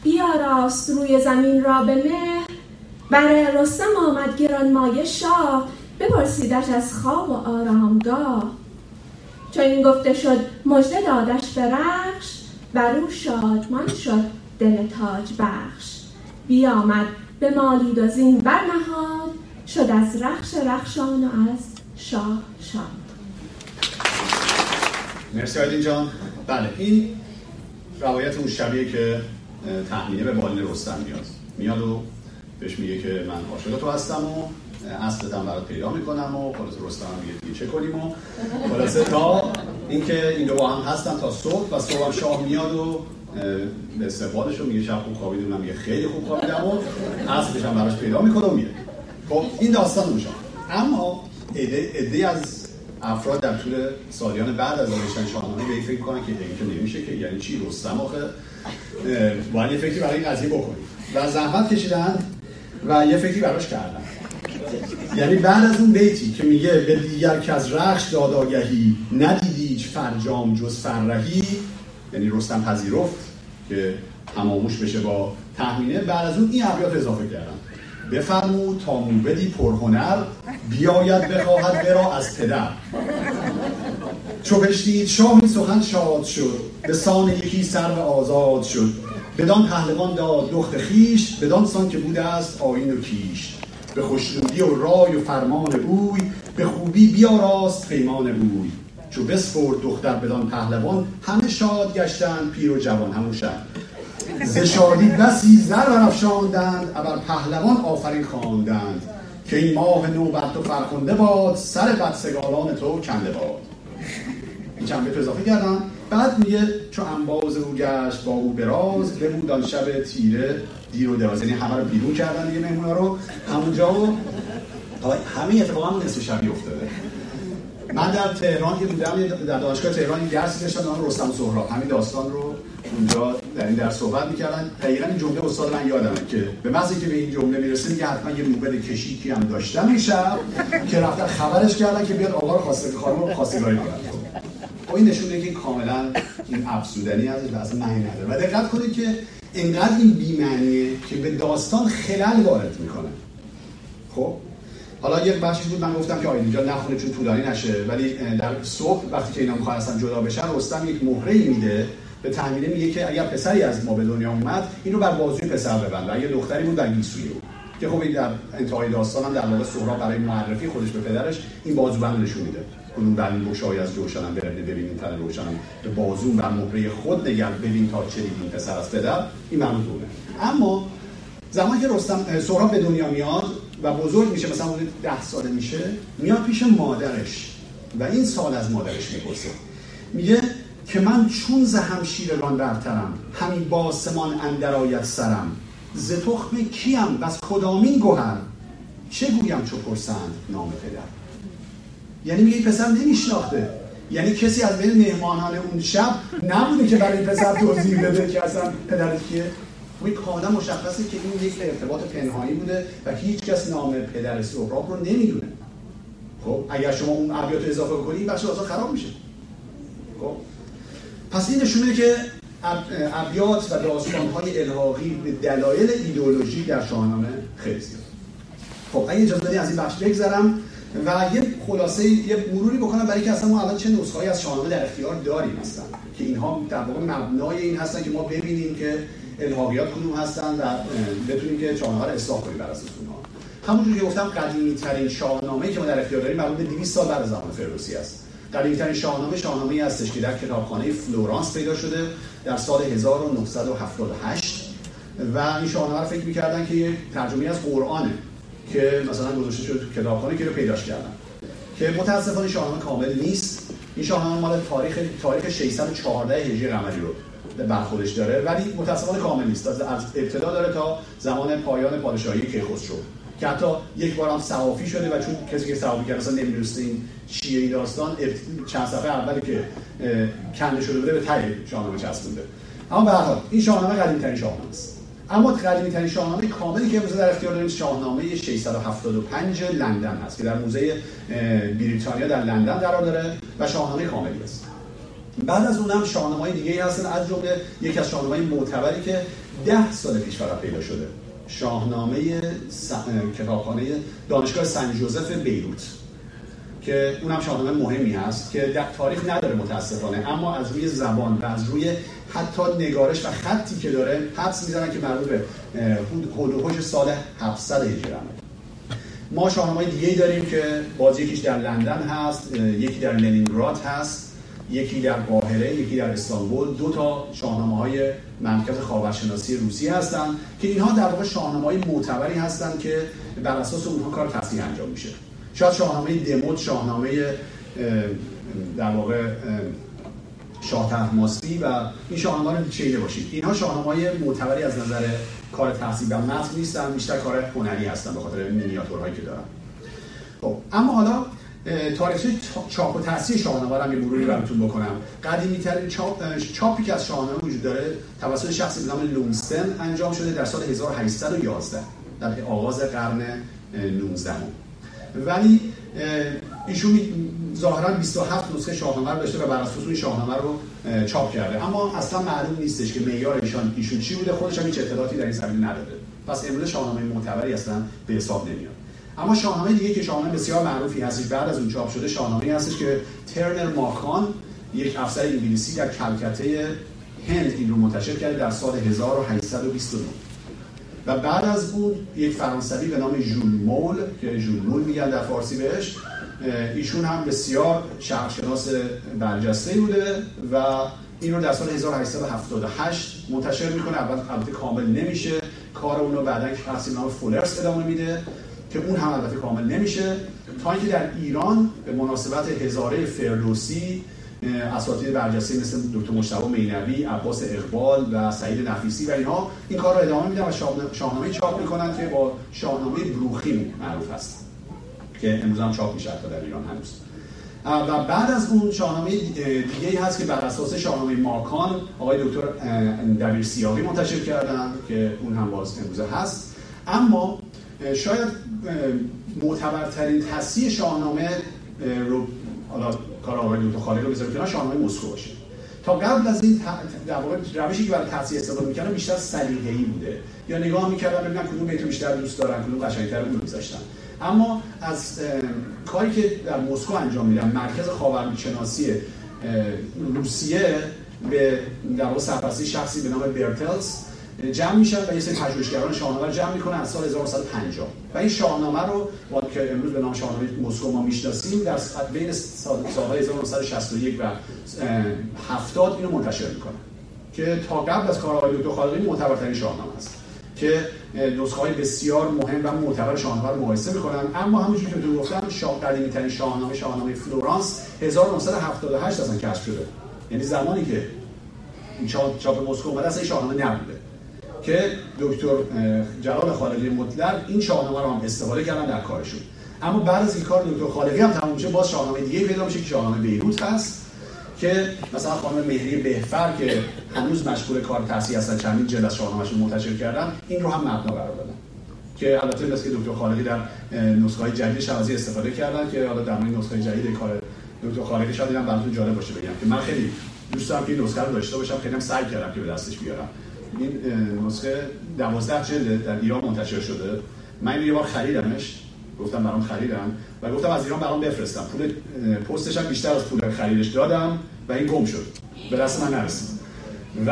بیاراست روی زمین را به مهر. بر رستم آمد گران مایه شاه بپرسیدش از خواب و آرامگاه. چون این گفته شد مژده دادش به رخش بر او شادمان شد دل تاج بخش. بیامد به مالید و برنهاد شد از رخش رخشان و از شاه شاد. مرسی آیدین جان. بله این روایت اون شبیه که تحمیله به بالین رستم میاد. میاد و بهش میگه که من عاشق تو هستم و اصلتم برات پیدا می‌کنم و خلاص رستم میگه دیگه چه کنیم و خلاصه تا اینکه این دو با هم هستن تا صبح و صبح شاه میاد و به استقبالش رو میگه شب خوب خوابیدم میگه خیلی خوب خوابیدم و اصلش هم براش پیدا می‌کنه و میره خب این داستان میشه اما ایده از افراد در طول سالیان بعد از نوشتن شاهنامه به فکر کنن که این نمیشه که یعنی چی؟ رستم آخه باید یه فکری برای این قضیه بکنیم. و زحمت کشیدن و یه فکری براش کردن. یعنی بعد از اون بیتی که میگه به دیگر که از رخش داداگهی ندیدی فرجام جز فرهی یعنی رستم پذیرفت که تماموش بشه با تحمینه بعد از اون این ابیات اضافه کردن بفرمود تا موبدی پرهنر بیاید بخواهد برا از پدر. چو بشنید شاهی سخن شاد شد به سان یکی سر و آزاد شد. بدان پهلوان داد دخت خیش بدان سان که بوده است آین و کیش. به خوشنودی و رای و فرمان بوی به خوبی بیاراست پیمان بوی چو بسپرد دختر بدان پهلوان همه شاد گشتند پیر و جوان همون ز شادی بسی زر برافشاندند ابر پهلوان آفرین خواندند. که این ماه نو بر تو فرخنده باد سر بدسگالان تو کنده باد. این چند بیت اضافه کردم؟ بعد میگه چو انباز او گشت با او براز ببود آن شب تیره دیر و دراز. یعنی همه رو بیرون کردن دیگه مهمونا رو. همونجا و همه اتفاقا نصف شبی افتاده. من در تهران که بودم در دانشگاه تهران درسی داشتم نام رستم سهراب. همین داستان رو اونجا در این در صحبت می‌کردن. دقیقا این جمله استاد من یادمه که به محض که به این جمله می‌رسه میگه حتما یه موبایل کشیکی هم داشتم این شب که رفتن خبرش کردن که بیاد آقا رو خواسته خانم رو خواستگاری کنن. خب این نشون که این کاملا این افسودنی ازش و اصلا معنی نداره. و دقت کنید که اینقدر این بی‌معنیه که به داستان خلل وارد می‌کنه. خب؟ حالا یک بخشی بود من گفتم که آیدین جان نخونه چون طولانی نشه. ولی در صبح وقتی که اینا می‌خوان اصلا جدا بشن رستم یک مهره میده. به تحمیله میگه که اگر پسری از ما به دنیا اومد اینو بر بازوی پسر ببند. اگه دختری بود در گیسوی او. که خب در انتهای داستان هم در واقع سهراب برای معرفی خودش به پدرش این بازوبند نشون میده. کنون بر این بوشای از جوشنم برهنه ببینین تن روشنم به بازو بر مهره خود نگر ببین تا چه دیدین پسر از پدر این معنی اما زمانی که رستم سهراب به دنیا میاد و بزرگ میشه مثلا اون ده ساله میشه میاد پیش مادرش و این سال از مادرش می‌پرسه. میگه که من چون ز همشیرگان برترم همین باسمان اندر آید سرم ز تخم کیم بس کدامین گوهر چه گویم چو پرسند نام پدر؟ یعنی میگه پسر نمیشناخته. یعنی کسی از بین مهمانان اون شب نبوده که برای پسر توضیح بده که اصلا پدرت کیه. و این کاملا مشخصه که این یک ارتباط پنهانی بوده و هیچ کس نام پدر سهراب رو نمی‌دونه. خب اگر شما اون ابیات اضافه کنید این بخش خراب میشه. خب پس این نشون میده که ابیات و داستانهای الهاقی به دلایل ایدئولوژی در شاهنامه خیلی زیاد. خب اگه اجازه از این بخش بگذرم. و یه خلاصه یه مروری بکنم برای که اصلا ما الان چه نسخه‌ای از شاهنامه در اختیار داریم هستن که اینها در واقع مبنای این هستن که ما ببینیم که الهاقیات کدوم هستن و بتونیم که شاهنامه رو اصلاح کنیم بر اساس اونها. همونجوری که گفتم قدیمی ترین شاهنامه‌ای که ما در اختیار داریم مربوط به 200 سال بعد زمان فردوسی است. قدیمی ترین شاهنامه شاهنامه‌ای هستش که در کتابخانه فلورانس پیدا شده در سال 1978 و این شاهنامه رو فکر می‌کردن که یه ترجمه از قرآنه. که مثلا گذاشته شده تو کتابخانه که رو پیداش کردن. که متاسفانه شاهنامه کامل نیست. این شاهنامه مال تاریخ تاریخ 614 هجری قمری رو برخورش داره. ولی متاسفانه کامل نیست. از ابتدا داره تا زمان پایان پادشاهی کیخسرو که حتی یک بار هم صحافی شده و چون کسی که صحافی کرده اصلا نمی‌دونسته این چیه این داستان چند صفحه اولی که کنده شده بوده به تای شاهنامه چسبونده. اما به این شاهنامه قدیمی ترین شاهنامه است. اما قدیمی ترین شاهنامه کاملی که امروز در اختیار داریم شاهنامه 675 لندن هست که در موزه بریتانیا در لندن قرار داره و شاهنامه کاملی است. بعد از اونم شاهنامه‌های دیگه هستن از جمله یکی از شاهنامه‌های معتبری که ده سال پیش فقط پیدا شده. شاهنامه س... کتابخانه دانشگاه سن جوزف بیروت که اونم شاهنامه مهمی هست که در تاریخ نداره متاسفانه اما از روی زبان و از روی حتی نگارش و خطی که داره حدس می‌زنن که مربوط به هلوهوش سال 700 هجری. ما شاهنامه دیگه داریم که باز یکیش در لندن هست یکی در لنینگراد هست یکی در قاهره یکی در استانبول. دو تا شاهنامه های مرکز خاورشناسی روسی هستن که اینها در واقع شاهنامه های معتبری هستن که بر اساس اونها کار تصحیح انجام میشه. شاید شاهنامه دموت شاهنامه در واقع شاه تحماسبی و این شاهنامه رو چیده باشید. اینها شاهنامه های معتبری از نظر کار تحصیل و متن نیستن بیشتر کار هنری هستن به خاطر مینیاتورهایی که دارن. خب اما حالا تاریخ چاپ و تاثیر شاهنامه هم مروری براتون بکنم. قدیمی ترین چاپ، چاپی که از شاهنامه وجود داره توسط شخصی به نام انجام شده در سال 1811 در آغاز قرن 19 ولی ایشون ظاهرا 27 نسخه شاهنامه داشته و بر اساس اون شاهنامه رو چاپ کرده. اما اصلا معلوم نیستش که معیار ایشان ایشون چی بوده خودش هم هیچ اطلاعاتی در این زمینه نداده پس امروز شاهنامه معتبری اصلا به حساب نمیاد. اما شاهنامه دیگه که شاهنامه بسیار معروفی هستش بعد از اون چاپ شده شاهنامه هستش که ترنر ماکان یک افسر انگلیسی در کلکته هند این رو منتشر کرده در سال 1829 و بعد از اون یک فرانسوی به نام ژول مول که ژول مول میگن در فارسی بهش ایشون هم بسیار شرقشناس برجسته بوده و این رو در سال 1878 منتشر می‌کنه. اول البته کامل نمیشه. کار اون رو بعدا که نام فولرس ادامه میده که اون هم البته کامل نمیشه. تا اینکه در ایران به مناسبت هزاره فردوسی اساتید برجسته مثل دکتر مشتبه مینوی، عباس اقبال و سعید نفیسی و اینها این کار رو ادامه میدن و شاهنامه چاپ می‌کنن که با شاهنامه بروخی معروف هست که امروز هم چاپ میشه در ایران هنوز. و بعد از اون شاهنامه دیگه هست که بر اساس شاهنامه ماکان آقای دکتر دبیر سیاقی منتشر کردن که اون هم باز امروزه هست. اما شاید معتبرترین تصحیح شاهنامه رو حالا کار آقای دکتر خالق رو بذاریم کنار شاهنامه مسکو باشه. تا قبل از این در واقع روشی که برای تصحیح استفاده می‌کردن بیشتر سلیقه‌ای بوده. یا نگاه می‌کردن ببینن کدوم بیت بیشتر دوست دارن کدوم قشنگتر اون میذاشتن اما از کاری که در مسکو انجام میدن مرکز خاورمیانه‌شناسی روسیه به در واقع سرپرستی شخصی به نام برتلز جمع میشن و یه سری پژوهشگران شاهنامه جمع می‌کنن از سال 1950 و این شاهنامه رو با که امروز به نام شاهنامه مسکو ما می‌شناسیم در بین سالهای 1961 و 70 اینو منتشر می‌کنن که تا قبل از کار آقای دکتر خالقی معتبرترین شاهنامه است. که نسخه بسیار مهم و معتبر شاهنامه رو مقایسه می‌کنن. اما همونجوری که تو گفتم شاه قدیمی ترین شاهنامه شاهنامه فلورانس 1978 اصلا کشف شده. یعنی زمانی که این چاپ مسکو اومده اصلا شاهنامه نبوده. که دکتر جلال خالقی مطلق این شاهنامه رو هم استفاده کردن در کارشون. اما بعد از این کار دکتر خالقی هم تموم شد باز شاهنامه دیگه پیدا میشه که شاهنامه بیروت هست. که مثلا خانم مهری بهفر که هنوز مشغول کار تصحیح هستن چندین جلد از شاهنامه‌شون منتشر کردن این رو هم مبنا قرار دادن. که البته مثل که دکتر خالقی در نسخه های جدید شوازی استفاده کردن که حالا در نسخه جدید کار دکتر خالقی شاید هم براتون جالب باشه بگم که من خیلی دوست دارم که این نسخه رو داشته باشم خیلی هم سعی کردم که به دستش بیارم. این نسخه 12 جلد در ایران منتشر شده. من یه بار خریدمش گفتم برام خریدم و گفتم از ایران برام بفرستم. پول پستش هم بیشتر از پول خریدش دادم و این گم شد. به دست من نرسید. و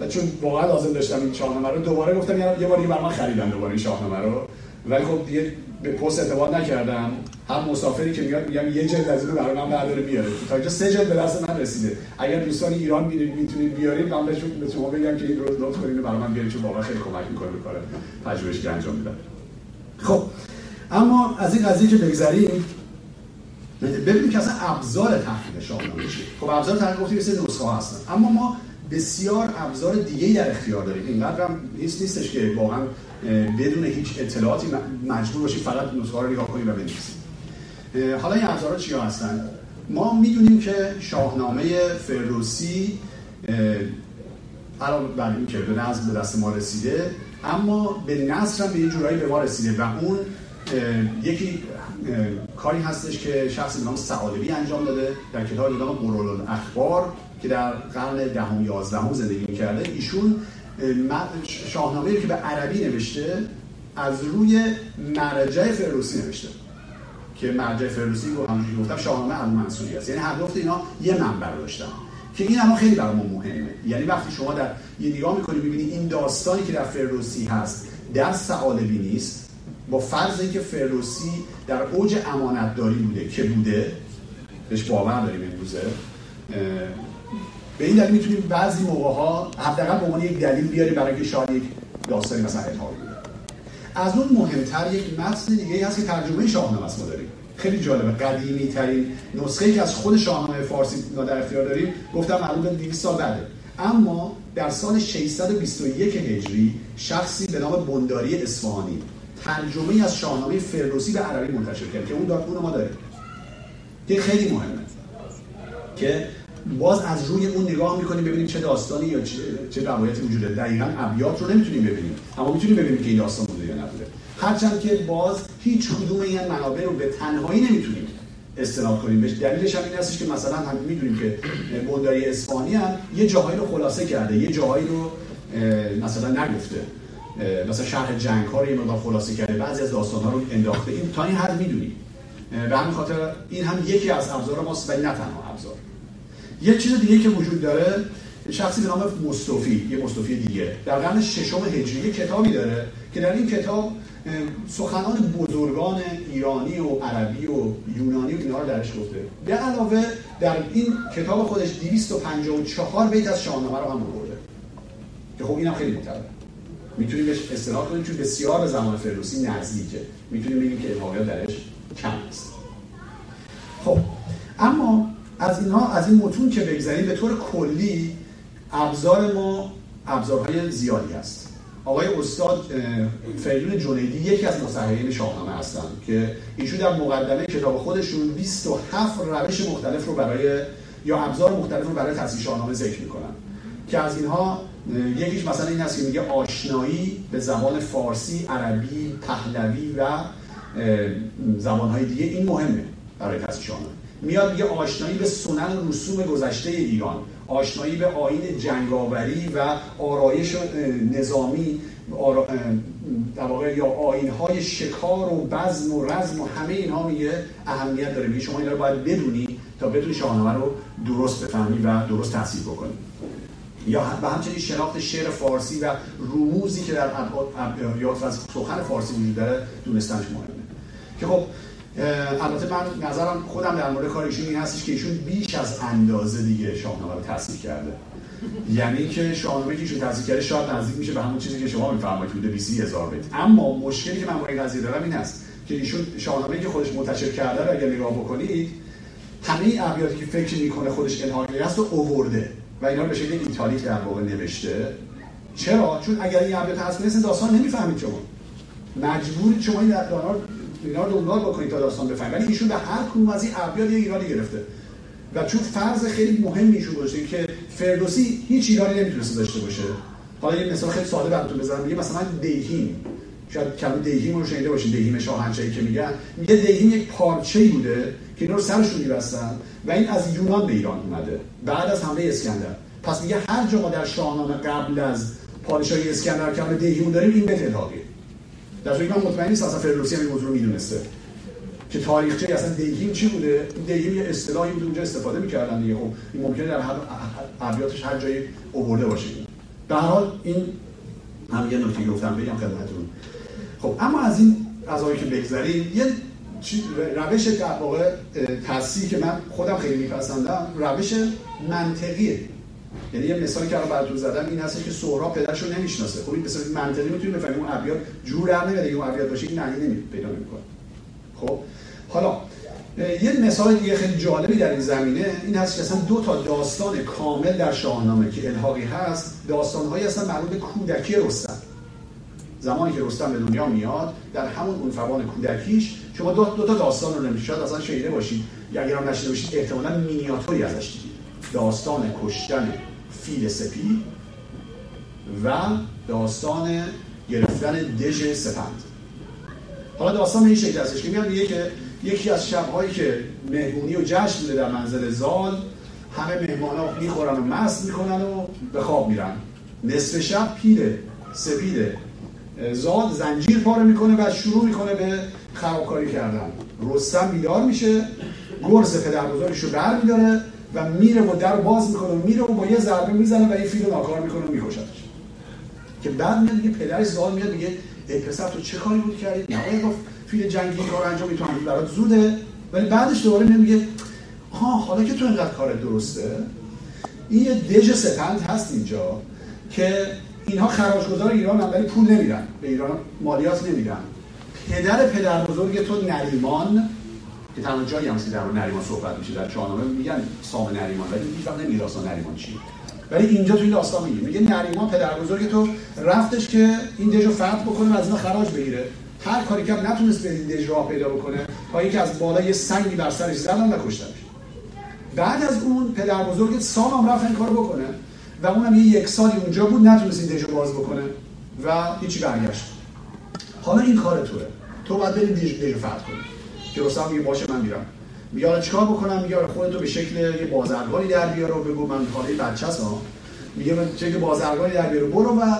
و چون واقعا لازم داشتم این شاهنامه رو دوباره گفتم یه بار دیگه برام خریدم دوباره این شاهنامه رو. ولی خب دیگه به پست اعتماد نکردم. هر مسافری که میاد میگم یه جلد از اینو برای من برداره بیاره. تا اینجا سه جلد به دست من رسیده. اگر دوستان ایران می‌تونید بیارید. من به شما بگم که این رو لطف کنید برای من بیارید چون واقعا خیلی کمک می‌کنه به کار پژوهشی که انجام میدم. خب. اما از این قضیه که بگذریم ببینید که اصلا ابزار تحقیق شاهنامه چیه. خب ابزار تحقیق گفتیم مثل نسخه هستن. اما ما بسیار ابزار دیگه در اختیار داریم. اینقدر هم نیست نیستش که واقعا بدون هیچ اطلاعاتی مجبور باشیم فقط نسخه رو نگاه کنیم و بنویسیم. حالا این ابزارها چیا هستن؟ ما می‌دونیم که شاهنامه فردوسی علاوه بر این که به نظم به دست ما رسیده اما به نصر هم به یه جورایی به ما رسیده و اون یکی کاری هستش که شخصی به نام سعادوی انجام داده در کتاب به نام اخبار که در قرن دهم یازدهم زندگی می‌کرده. ایشون شاهنامه که به عربی نوشته از روی مرجع فردوسی نوشته. که مرجع فردوسی رو همونجوری گفتم شاهنامه ابو منصوری است. یعنی هر دو اینا یه منبع داشتن. که این هم خیلی برای ما مهمه. یعنی وقتی شما در یه نگاه می‌کنی ببینی این داستانی که در فردوسی هست در سعالبی نیست. با فرض اینکه فردوسی در اوج امانتداری بوده که بوده بهش باور داریم امروزه به این دلیل می‌تونیم بعضی موقع ها حداقل به عنوان یک دلیل بیاریم برای اینکه شاید یک داستانی مثلا الهامی بوده از اون مهمتر یک متن دیگه هست که ترجمه شاهنامه است ما داریم. خیلی جالبه قدیمی ترین نسخه که از خود شاهنامه فارسی در اختیار داریم گفتم معلوم به 200 سال بعده. اما در سال 621 هجری شخصی به نام بنداری اصفهانی ترجمه از شاهنامه فردوسی به عربی منتشر کرد که اون دار اون ما داره که خیلی مهمه. که باز از روی اون نگاه می‌کنیم ببینیم چه داستانی یا چه, چه روایتی وجود داره دقیقا ابیات رو نمی‌تونیم ببینیم. اما می‌تونیم ببینیم که این داستان بوده یا نبوده. هرچند که باز هیچ کدوم این منابع رو به تنهایی نمی‌تونیم استناد کنیم. بهش دلیلش هم این هستش که مثلا هم می‌دونیم که بنداری اسپانی یه جاهایی رو خلاصه کرده یه جاهایی رو مثلا نگفته. مثلا شرح جنگ ها رو یه مقدار خلاصه کرده بعضی از داستان ها رو انداخته این تا این حد می‌دونیم. به همین خاطر این هم یکی از ابزار ماست ولی نه تنها ابزار. یه چیز دیگه که وجود داره شخصی به نام مصطفی یه مصطفی دیگه. در قرن ششم هجری کتابی داره که در این کتاب سخنان بزرگان ایرانی و عربی و یونانی و اینا رو درش گفته. به علاوه در این کتاب خودش 254 بیت از شاهنامه رو هم برده که خب اینم خیلی معتبره می‌تونیم بهش استناد کنیم چون بسیار زمان فردوسی نزدیکه. می‌تونیم بگیم که الهاقیات درش کم است خب اما از اینها از این متون که بگذاریم به طور کلی ابزار ما ابزارهای زیادی هست. آقای استاد فریدون جنیدی یکی از مصححین شاهنامه هستن که ایشون در مقدمه کتاب خودشون 27 روش مختلف رو برای یا ابزار مختلف رو برای تصحیح شاهنامه ذکر می‌کنن که از اینها یکیش مثلا این هست که میگه آشنایی به زبان فارسی، عربی، پهلوی و زبانهای دیگه. این مهمه برای تصحیح شاهنامه میاد میگه آشنایی به سنن رسوم گذشته ایران. آشنایی به آین جنگاوری و آرایش نظامی در واقع یا های شکار و بزم و رزم و همه اینها میگه اهمیت داره. میگه شما اینا رو باید بدونی تا بتونی شاهنامه رو درست بفهمی و درست تحصیل بکنی. یا به همچنین شناخت شعر فارسی و رموزی که در ابیات و سخن فارسی وجود داره دونستنش مهمه. که خب البته من نظرم خودم در مورد کار ایشون این هستش که ایشون بیش از اندازه دیگه شاهنامه رو تحصیل کرده. یعنی که شاهنامه که ایشون تحصیل کرده شاید نزدیک میشه به همون چیزی که شما میفرمایید بوده 20 هزار بیت. اما مشکلی که من با این قضیه دارم این است که ایشون شاهنامه که خودش منتشر کرده رو اگر نگاه بکنید همه ابیاتی که فکر می‌کنه خودش الهاقی است رو اوورده. و اینا به شکل ایتالیک در واقع نوشته. چرا؟ چون اگر این ابیات هست داستان نمی‌فهمید شما. مجبورید شما این اینا رو دنبال بکنید تا داستان بفهمید. ولی ایشون به هر کدوم از این ابیات یه ایرادی گرفته. و چون فرض خیلی مهمی ایشون باشه که فردوسی هیچ ایرادی نمی‌تونسته داشته باشه. حالا یه مثال خیلی ساده براتون بزنم. میگه مثلا دیهیم شاید کلمه دیهیم رو شنیده باشید. دیهیم شاهنشاهی که میگن. میگه دیهیم یک پارچه‌ای بوده که اینا رو سرشون میبستن. و این از یونان به ایران اومده. بعد از حمله اسکندر. پس میگه هر جا ما در شاهنامه قبل از پادشاهی اسکندر کلمه دیهیم داریم این به در صورتی من مطمئن نیست اصلا فردوسی هم این موضوع رو می‌دونسته. که تاریخچه اصلا دیهیم چی بوده؟ دیهیم یه اصطلاحی بوده اونجا استفاده می‌کردن دیگه. خب این ممکنه در هر ابیاتش هر جایی آورده باشه. به هر حال این هم یه نکته گفتم بگم خدمتتون. خب اما از این قضایی که بگذریم یه روش در واقع تصحیح که من خودم خیلی میپسندم روش منطقیه. یعنی یه مثالی که الان براتون زدم این هست که سهراب پدرش رو نمی‌شناسه. خب این مثلا منطقی می‌تونیم بفهمیم. اون ابیات جور در نمیاد. اون ابیات باشه این معنی نمی پیدا نمی‌کنه. خب؟ حالا یه مثال دیگه خیلی جالبی در این زمینه این هست که اصلا دو تا داستان کامل در شاهنامه که الحاقی هست داستانهایی هستن مربوط به کودکی رستم. زمانی که رستم به دنیا میاد در همون اون فوان کودکیش شما دو, دو تا داستان رو نمیشه اصلا شنیده باشید. یا اگر هم نشیده باشید احتمالاً مینیاتوری ازش دیدید. داستان کشتن فیل سپید و داستان گرفتن دژ سپند. حالا داستان این شکل هستش که میاد میگه که یکی از شبهایی که مهمونی و جشن بوده در منزل زال همه مهمان ها می‌خورن و مست می‌کنن و به خواب میرن. نصف شب پیله سپیده. زاد زنجیر پاره می‌کنه و شروع می‌کنه به خرابکاری کردن. رستم بیدار میشه گرز پدر بزرگش رو بر میداره و میره و در باز می‌کنه و میره و با یه ضربه می‌زنه و این فیل ناکار می‌کنه و که بعد میاد دیگه پدرش زال میاد میگه ای پسر تو چه کاری بود کردی؟ نباید گفت فیل جنگی کار انجام تو برات زوده. ولی بعدش دوباره میگه ها حالا که تو اینقدر کار درسته این یه دژ سپند هست اینجا که اینها خراجگذار ایران هم ولی پول نمیرن به ایران مالیات نمیدن. پدر پدر بزرگ تو نریمان که تنها جایی هم در نریمان صحبت میشه در شاهنامه میگن سام نریمان ولی هیچ وقت نریمان چی. ولی اینجا تو این داستان میگه. میگه نریمان پدر بزرگ تو رفتش که این دژ رو فتح بکنه و از اینا خراج بگیره. هر کاری که نتونست به این دژ راه پیدا بکنه تا اینکه از بالا یه سنگی بر سرش زدن و کشتنش. بعد از اون پدر بزرگ سام هم رفت این کارو بکنه. و اونم یه یک سالی اونجا بود نتونست این دژ رو باز بکنه و هیچی برگشت. حالا این کار توه. تو باید بریم دژ رو فتح کنی. که رستم میگه باشه من میرم. میگه چیکار بکنم؟ میگه خودتو به شکل یه بازرگانی در بیار و بگو من خاله بچه‌س ها میگه من چه بازرگانی در بیار برو و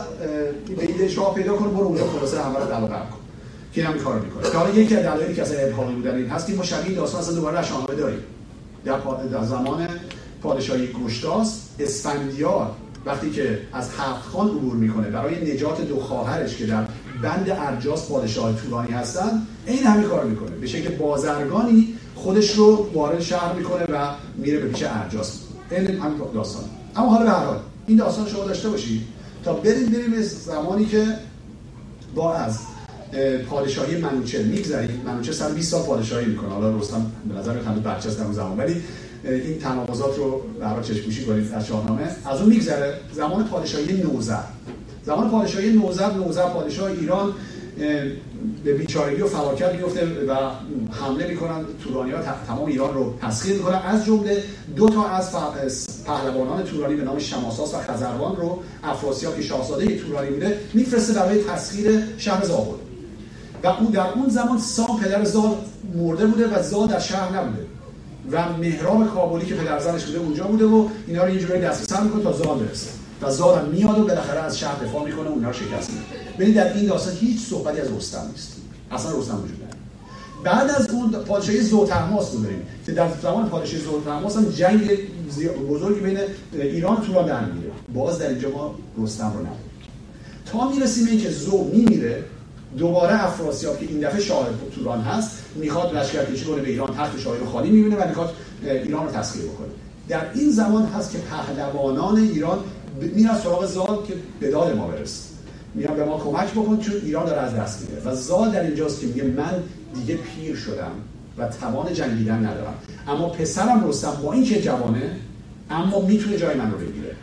به این شاه پیدا کن برو اونجا خلاصه همه رو دلو کن که این کار می‌کنه. که حالا یکی از دلایلی که اصلا ابهامی بودن این هست که ما شبیه داستان اصلا دوباره شاهنامه داریم. در, در زمان پادشاهی گشتاس اسفندیار وقتی که از هفت خان عبور می‌کنه برای نجات دو خواهرش که در بند ارجاس پادشاه تورانی هستن این همین کار می‌کنه. به شکل بازرگانی خودش رو وارد شهر می‌کنه و میره به پیش ارجاس. این همین داستان. اما حالا به هر حال این داستان شما داشته باشید تا بریم بریم زمانی که با از پادشاهی منوچه میگذریم. منوچه سر 20 سال پادشاهی می‌کنه. حالا رستم به نظر هنوز بچه است در زمان. ولی این تناقضات رو برای چشموشی کنید از شاهنامه. از اون میگذره زمان پادشاهی نوزر زمان پادشاهی نوزر نوزر پادشاه ایران به بیچارگی و فلاکت میفته و حمله می‌کنن. تورانی ها تمام ایران رو تسخیر می‌کنن. از جمله دو تا از پهلوانان تورانی به نام شماساس و خزروان رو افراسیاب که شاهزاده تورانی بوده میفرسته برای تسخیر شهر زابل. و اون در اون زمان سام پدر زال مرده بوده و زال در شهر نبوده. و مهراب کابلی که پدرزنش بوده اونجا بوده و اینا رو یه جوری دست می‌کنه تا زال برسه. و زال میاد و بالاخره از شهر دفاع می‌کنه اونها رو شکست میده. ببین در این داستان هیچ صحبتی از رستم نیست. اصلا رستم وجود نداره. بعد از اون پادشاهی زوترماس رو داریم که در زمان پادشاهی زوترماس هم جنگ بزرگی بین ایران و توران در میره باز در اینجا ما رستم رو نداریم. تا می‌رسیم این که زو میمیره دوباره افراسیاب که این دفعه شاه توران هست می‌خواد لشکرکشی کنه به ایران تحت شاهی رو خالی می‌بینه و می‌خواد ایران رو تسخیر بکنه. در این زمان هست که پهلوانان ایران میرن سراغ زال که به داد ما برس میان به ما کمک بکن چون ایران داره از دست میده و زال در اینجاست که میگه من دیگه پیر شدم و توان جنگیدن ندارم. اما پسرم رستم با این که جوانه اما می‌تونه جای من رو بگیره.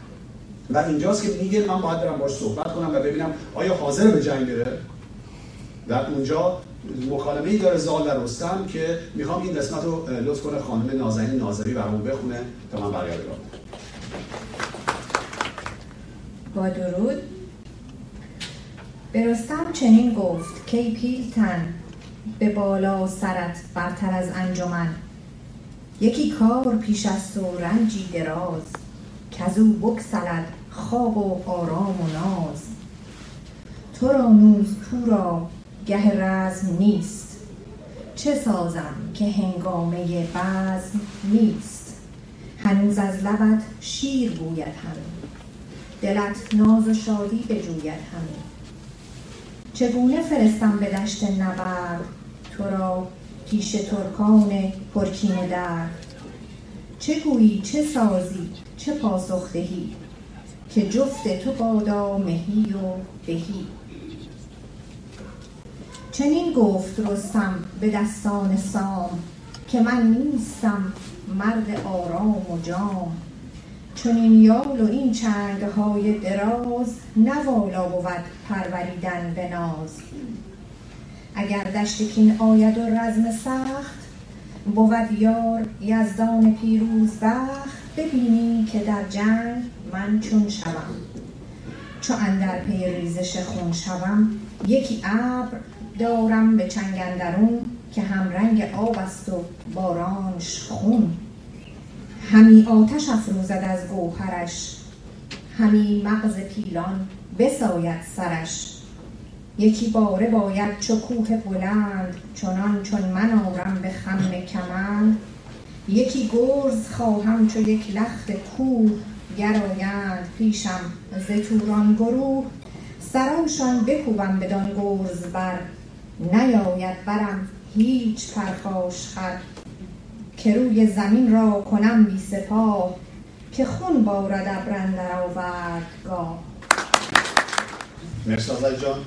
و اینجاست که میگه من باید برم باش صحبت کنم و ببینم آیا حاضر به جنگ بره؟ در اونجا مکالمه ای داره زال و رستم که می‌خوام این قسمت رو لطف کنه خانم نازنین ناظری برامون بخونه تا من برگردم. با درود. به رستم چنین گفت کی پیلتن به بالا سرت برتر از انجمن. یکی کار پیش است و رنجی دراز کزو بکسلد خواب و آرام و ناز. تو را نوز را گه رزم نیست. چه سازم که هنگامه بزم نیست؟ هنوز از لبت شیر بوید همین دلت ناز و شادی بجوید همین چگونه فرستم به دشت نبرد؟ تو را پیش ترکان پرکین در چه گویی؟ چه سازی؟ چه پاسخ دهی؟ که جفت تو بادا مهی و بهی چنین گفت رستم به دستان سام که من نیستم مرد آرام و جام. چون این یال و این چنگ های دراز نوالا بود پروریدن به ناز. اگر دشت کین آید و رزم سخت بود یار یزدان پیروز بخت. ببینی که در جنگ من چون شوم. چو اندر پی ریزش خون شوم یکی ابر دارم به چنگندرون که هم رنگ آب است و بارانش خون. همی آتش افروزد از گوهرش همی مغز پیلان بساید سرش. یکی باره باید چو کوه بلند چنان چون من آرم به خم کمند. یکی گرز خواهم چو یک لخت کوه گرایند پیشم ز توران گروه. سرانشان بکوبم بدان گرز بر نیاید برم هیچ پرخاش خر. که روی زمین را کنم بی سپاه که خون بارد ابر اندر آوردگاه مرسی آزاد جان.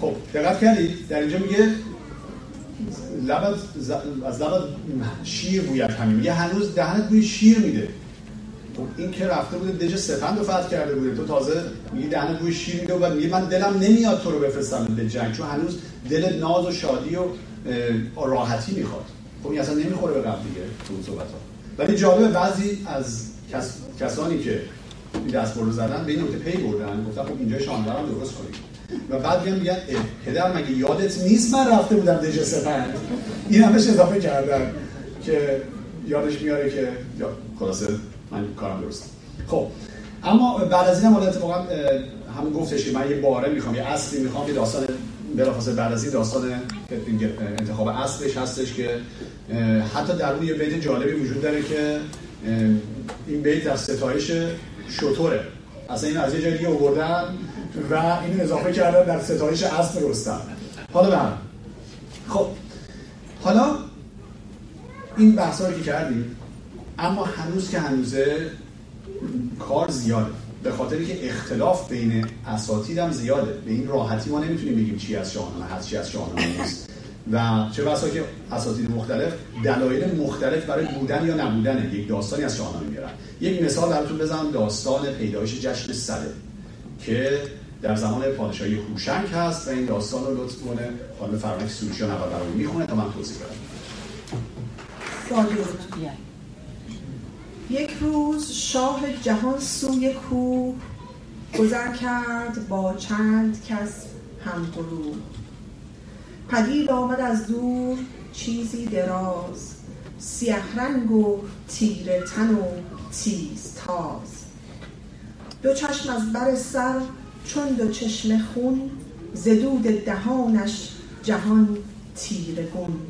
خب دقت کردید در اینجا میگه لبت ز- از لبت شیر بوید همین. میگه هنوز دهنت بوی شیر میده. خب این که رفته بوده دژ سپند رو فتح کرده بوده. تو تازه میگه دهنت بوی شیر میده و میگه من دلم نمیاد تو رو بفرستم به جنگ. چون هنوز دل ناز و شادی و راحتی می‌خواد. خب این اصلا نمی‌خوره به قبل دیگه تو اون صحبت ها ولی جالبه بعضی از کس... کسانی که این دستگاه رو زدن به این نکته پی بردن گفتن خب اینجا شانده رو درست کنیم. و بعد میگن میگن پدر مگه یادت نیست من رفته بودم دژ سپند این همش اضافه کردن که یادش میاره که یا خلاصه من کارم درستم خب اما بعد از این هم حالا اتفاقا همون گفتش که من یه باره می‌خوام یه اصلی می‌خوام یه داستان بلافاصله بعد از این داستان انتخاب اصلش هستش که حتی در اون یه بیت جالبی وجود داره که این بیت از ستایش شطوره. اصلا این از یه جای دیگه آوردن و اینو اضافه کردن در ستایش اسب رستم حالا به. خب. حالا این بحثا رو که کردیم اما هنوز که هنوزه کار زیاده. به خاطر که اختلاف بین اساتید هم زیاده. به این راحتی ما نمی‌تونیم بگیم چی از شاهنامه هست چی از شاهنامه نیست. و چه بسا که اساتید مختلف دلایل مختلف برای بودن یا نبودن یک داستانی از شاهنامه میارن. یک مثال براتون بزنم داستان پیدایش جشن سده که در زمان پادشاهی هوشنگ هست و این داستان رو لطف کنه خانم فرمک سروشیان اول برامون می‌خونه تا من توضیح بدم. یک روز شاه جهان سوی کوه گذر کرد با چند کس همگروه پدید آمد از دور چیزی دراز سیه رنگ و تیره تن و تیز تاز. دو چشم از بر سر چون دو چشم خون ز دود دهانش جهان تیره گون.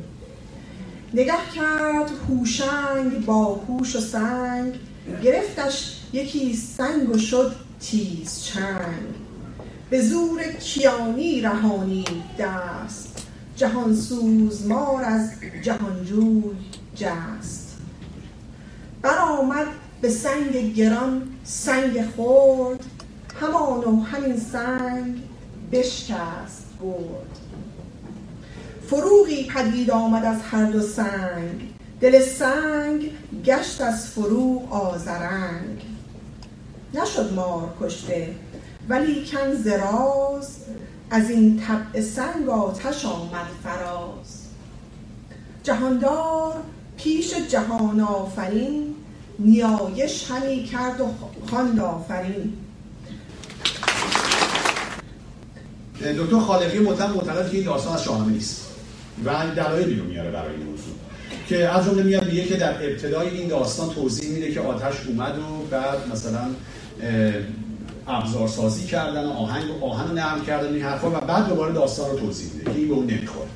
نگه کرد هوشنگ با هوش و سنگ. گرفتش یکی سنگ و شد تیز چنگ. به زور کیانی رهانی دست. جهان سوزمار از جهانجوی جست. برآمد به سنگ گران سنگ خورد همان و همین سنگ بشکست برد. فروغی پدید آمد از هر دو سنگ. دل سنگ گشت از فروغ آزرنگ نشد مار کشته ولی کن زراز از این طبع سنگ آتش آمد فراز. جهاندار پیش جهان آفرین نیایش همی کرد و خواند آفرین. دکتر خالقی مطلق معتقد که این داستان از شاهنامه نیست. و دلایلی رو میاره برای این موضوع. که از جمله میاد میگه که در ابتدای این داستان توضیح میده که آتش اومد و بعد مثلا اه، ابزار سازی کردن و آهنگ آهن رو نرم کردن این حرفا و بعد دوباره داستان رو توضیح میده که این به اون نمی‌خوره.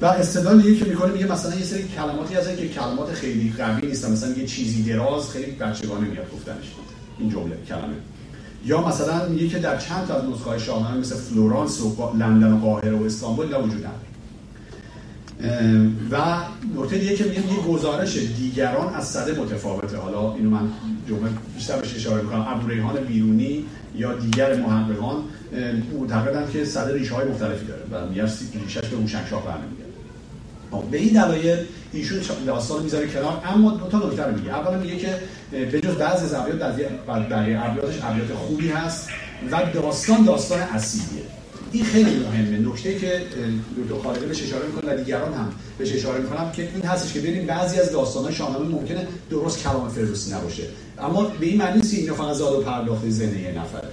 و استدلال دیگه که می‌کنه میگه مثلا یه سری کلماتی هستن که کلمات خیلی قوی نیستن مثلا یه چیزی دراز خیلی بچگانه میاد گفتنش. این جمله کلمه. یا مثلا میگه که در چند تا از نسخه‌های شاهنامه مثل فلورانس و لندن و قاهره و استانبول اینا وجود نداره. و نکته دیگه که میگه یه گزارش دیگران از صده متفاوته. حالا اینو من جمله بیشتر بهش اشاره می‌کنم. ابو ریحان بیرونی یا دیگر محققان معتقدن که صده ریشه های مختلفی داره و میگه ریشش به موشنگشاه برنمیگرده خب، به این دلایل ایشون داستان رو می‌ذاره کنار. اما دو تا نکته رو میگه. اولا میگه که به جز بعضی از ابیات بقیه ابیاتش ابیات خوبی هست و داستان داستان اصیلیه. این خیلی مهمه. نکته که دکتر خالقی بهش اشاره می‌کنه و دیگران هم بهش اشاره می‌کنم که این هستش که ببینیم بعضی از داستان‌های شاهنامه ممکنه درست کلام فردوسی نباشه. اما به این معنی نیست که اینا فقط زاد و پرداخت ذهن یه نفره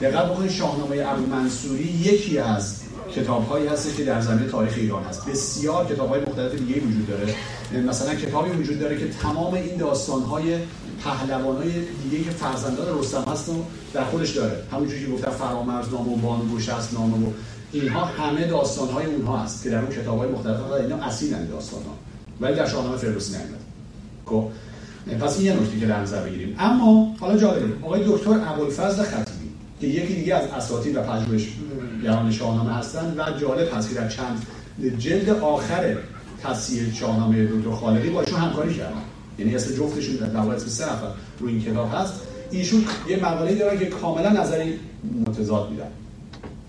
دقت بکنید شاهنامه ابو منصوری یکی از کتاب‌هایی هست که در زمینه تاریخ ایران هست. بسیار کتاب‌های مختلف دیگه وجود داره. مثلا کتابی وجود داره که تمام این داستان‌های پهلوانای دیگه که فرزندان رستم هست و در خودش داره. همونجوری که گفتم فرامرز نام و بانو گشست نام و اینها همه داستان های اونها هست که در اون کتاب های مختلف هست اینا اصیل داستان ها ولی در شاهنامه فردوسی نیامد خب پس این یه نکته که در نظر بگیریم. اما حالا جالبه آقای دکتر ابوالفضل خطیبی که یکی دیگه از اساتید و پژوهشگران شاهنامه هستند و جالب هست که در چند جلد آخر تصحیح شاهنامه دکتر خالقی با ایشون همکاری کردن. یعنی اسم جفتشون در واقع اسم سه نفر روی این کتاب هست. ایشون یه مقاله دارن که کاملا نظری متضاد میدن.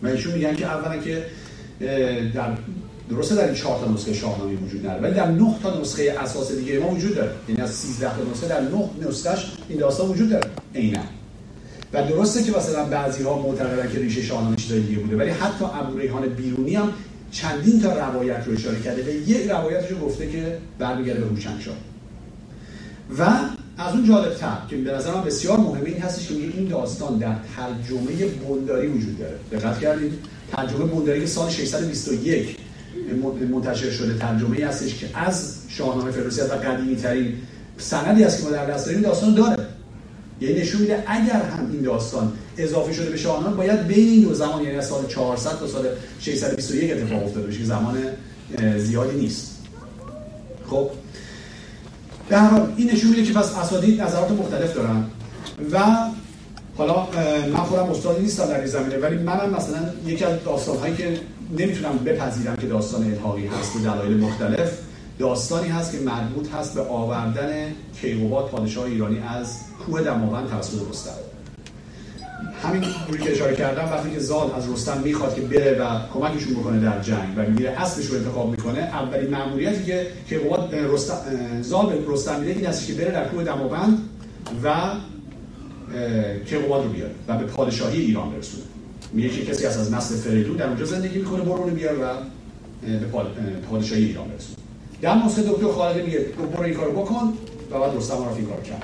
و ایشون میگن که اولا که در درسته در این چهار تا نسخه شاهنامه وجود نداره ولی در نه تا نسخه اساس دیگه ما وجود داره. یعنی از 13 تا نسخه در نه نسخهش این داستان وجود داره. عینا. و درسته که مثلا بعضی ها معتقدن که ریشه شاهنامه چیزای دیگه بوده ولی حتی ابو ریحان بیرونی هم چندین تا روایت رو اشاره کرده و یک روایتش رو گفته که برمیگرده به هوشنگشاه و از اون جالبتر که به نظر بسیار مهمه این هستش که این داستان در ترجمه بنداری وجود داره. دقت کردید؟ ترجمه بنداری که سال 621 منتشر شده ترجمه ای هستش که از شاهنامه فردوسی و قدیمی ترین سندی است که ما در دست داریم داستان داره. یعنی نشون میده اگر هم این داستان اضافه شده به شاهنامه باید بین این دو زمان یعنی از سال 400 تا سال 621 اتفاق افتاده باشه که زمان زیادی نیست. خب؟ به هر حال این نشون میده که پس اساتید نظرات مختلف دارن. و حالا من خودم استادی نیستم در این زمینه ولی منم مثلا یکی از داستانهایی که نمی‌تونم بپذیرم که داستان الحاقی هست به دلایل مختلف داستانی هست که مربوط هست به آوردن کیقوباد پادشاه ایرانی از کوه دماوند توسط رستم همین روی که اشاره کردم وقتی که زال از رستم می‌خواد که بره و کمکشون بکنه در جنگ و میره اسبش رو انتخاب می‌کنه اولین مأموریتی که کیقوباد رستم زال به رستم میده این است که بره در کوه دماوند و کیقوباد رو بیاره و به پادشاهی ایران برسونه. میگه که کسی از نسل فریدون در اونجا زندگی می‌کنه برو بیار و به پادشاهی ایران برسونه. در نسخه دکتر خالقی میگه برو این کارو بکن و بعد رستم رو این کرد.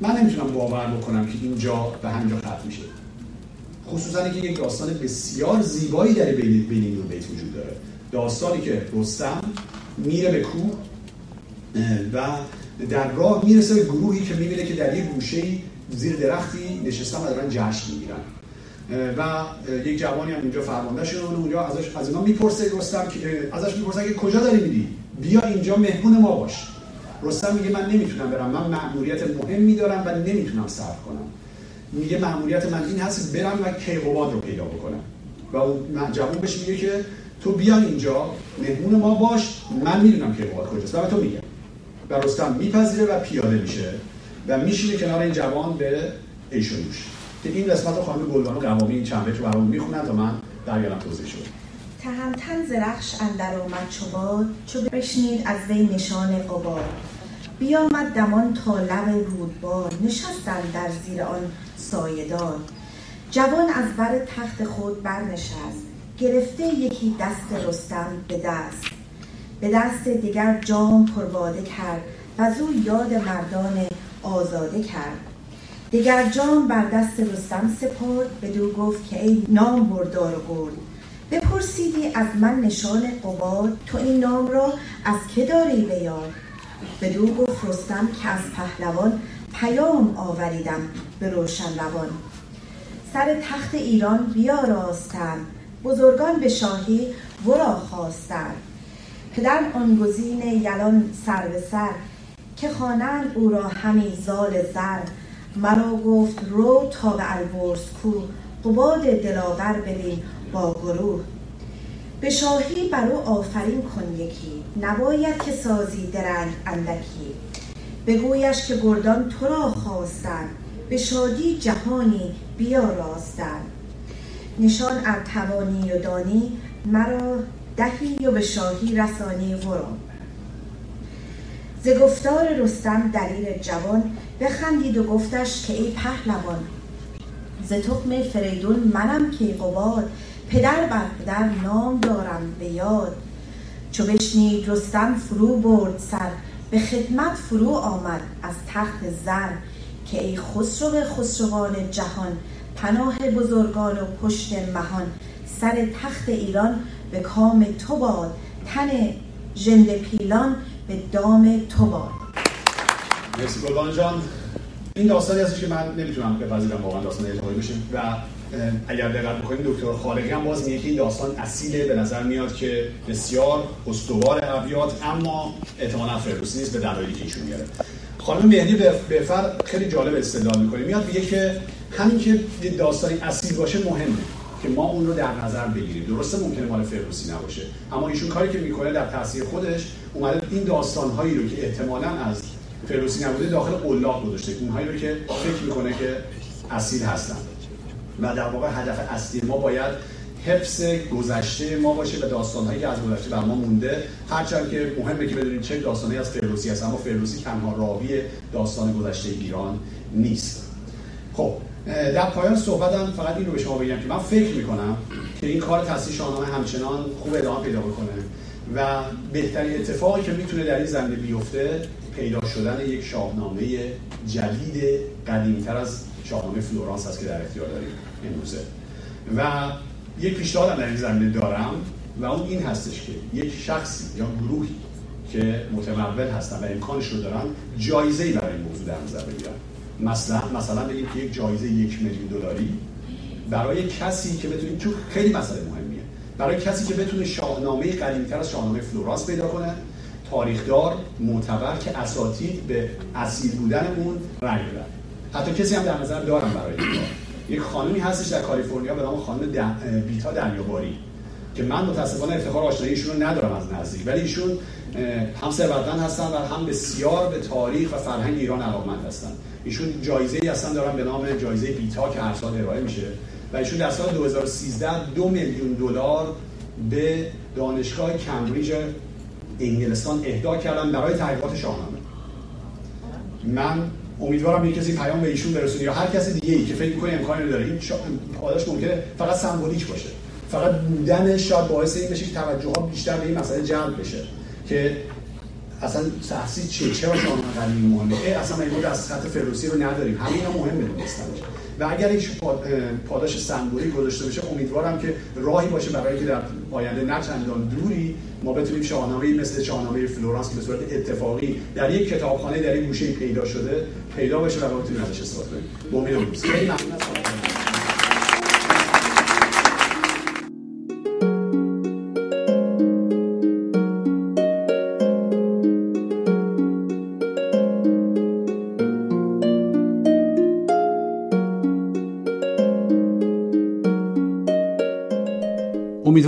من نمی‌تونم باور بکنم که اینجا به همینجا ختم میشه. خصوصا که یک داستان بسیار زیبایی در بین این دو بیت وجود داره. داستانی که رستم میره به کوه و در راه می‌رسه به گروهی که می‌بینه که در یک گوشه زیر درختی نشستن و دارن جشن می‌گیرن. و یک جوانی هم اونجا فرمانده شده اونجا ازش از اینا می‌پرسه رستم که ازش می‌پرسه که کجا داری میری؟ بیا اینجا مهمون ما باش. رستم میگه من نمی‌تونم برم. من مأموریت مهمی دارم و نمی‌تونم صبر کنم. میگه مأموریت من این هست برم و کیقوباد رو پیدا بکنم. و اون جوان بهش میگه که تو بیا اینجا مهمون ما باش من می‌دونم کیقوباد کجاست. و تو میگم. و رستم میپذیره و پیاده میشه و میشینه کنار این جوان به ایش که این قسمت رو خانم گلبانو قوامی این چند رو برامون می‌خونن تا من برگردم توضیح شد. تهمتن زرخش اندر اومد چوباد چو بشنید از وی نشان قباد. بیامد دمان تا لب رودبار نشستن در زیر آن سایدار. جوان از بر تخت خود برنشست گرفته یکی دست رستم به دست. به دست دیگر جام پرباده کرد و زو یاد مردان آزاده کرد. دیگر جام بر دست رستم سپرد بدو گفت که ای نام بردار و برد بپرسیدی از من نشان قباد تو این نام را از که داری به بدو گفت رستم که از پهلوان پیام آوریدم به روشن روان سر تخت ایران بیاراستند بزرگان به شاهی ورا خواستند پدر آن گزین یلان سر به سر که خوانند او را همی زال زر. مرا گفت رو تا به البرز کو قباد دلاور ببین با گروه. به شاهی بر او آفرین کن یکی. نباید که سازی درنگ اندکی. بگویش که گردان تو را خواستند به شادی جهانی بیاراستند نشان ار توانی و دانی مرا دهی و به شاهی رسانی ورا ز گفتار رستم دلیل جوان بخندید و گفتش که ای پهلوان ز تخم فریدون منم کیقوباد پدر بر پدر نام دارم به یاد. چو بشنید رستم فرو برد سر به خدمت فرو آمد از تخت زر که ای خسرو خسروان جهان پناه بزرگان و پشت مهان سر تخت ایران به کام تو باد تن ژنده پیلان به دام تو باد. مرسی جان. این داستانی هستش که من نمی‌تونم بپذیرم واقعا داستان الهایی بشه و اگر دقت بکنید دکتر خالقی هم باز میگه این داستان اصیله به نظر میاد که بسیار استوار ابیات اما احتمالاً فردوسی نیست به دلایلی که ایشون میاره. خانم مهدی به فرق خیلی جالب استدلال می‌کنه. میاد میگه که همین که داستانی اصیل باشه مهمه که ما اون رو در نظر بگیریم. درسته ممکنه مال فردوسی نباشه اما ایشون کاری که می‌کنه در تاثیر خودش اومده این داستانهایی رو که احتمالاً از فردوسی نبوده داخل قلاق گذاشته. اونهایی رو که فکر می‌کنه که اصیل هستن. و در واقع هدف اصلی ما باید حفظ گذشته ما باشه و داستانهایی که از گذشته بر ما مونده. هرچند که مهمه که بدونید چه داستانی از فردوسی هست اما فردوسی تنها راوی داستان گذشته ایران نیست. خب در پایان صحبتم فقط این رو به شما بگم که من فکر می‌کنم که این کار تصحیح شاهنامه همچنان خوب ادامه پیدا بکنه و بهترین اتفاقی که می‌تونه در این زمینه بیفته پیدا شدن یک شاهنامه جدید قدیمیتر از شاهنامه فلورانس هست که در اختیار داریم. امروزه و یک پیشنهاد در این زمینه دارم و اون این هستش که یک شخصی یا گروهی که متمول هستن و امکانش رو دارن جایزه ای برای این موضوع در نظر بگیرن. مثلا مثلا بگیم که یک جایزه یک میلیون دلاری برای کسی که بتونه چون خیلی مسئله مهمیه. برای کسی که بتونه شاهنامه قدیمیتر از شاهنامه فلورانس پیدا کنه تاریخدار معتبر که اساتید به اصیل بودن اون رنگ بدن حتی کسی هم در نظر دارم برای این کار. یک خانمی هستش در کالیفرنیا به نام خانم بیتا دریاباری که من متاسفانه افتخار آشنایی ایشون رو ندارم از نزدیک ولی ایشون هم ثروتمند هستن و هم بسیار به تاریخ و فرهنگ ایران علاقمند هستن. ایشون جایزه ای هستن دارن به نام جایزه بیتا که هر سال ارائه میشه و ایشون در سال 2013 دو میلیون دلار به دانشگاه کمبریج انگلستان اهدا کردن برای تحقیقات شاهنامه. من امیدوارم یک کسی پیام به ایشون برسونه یا هر کسی دیگه ای که فکر می‌کنه امکانی داره. این پاداش ممکنه فقط سمبولیک باشه. فقط بودنش شاید باعث این بشه که توجه ها بیشتر به این مسئله جلب بشه که اصلا تحصیل چه چرا شاهنامه قدیمی مهمه؟ اصلا ما از خط فردوسی رو نداریم. اینا مهمه دونستنش و اگر ایش پاداش سمبولیک گذاشته بشه امیدوارم که راهی باشه برای که در آینده نه چندان دوری ما بتونیم شاهنامه مثل شاهنامه فلورانس که به صورت اتفاقی در یک کتابخانه در این گوشه پیدا شده پیدا بشه و بتونیم ازش استفاده کنیم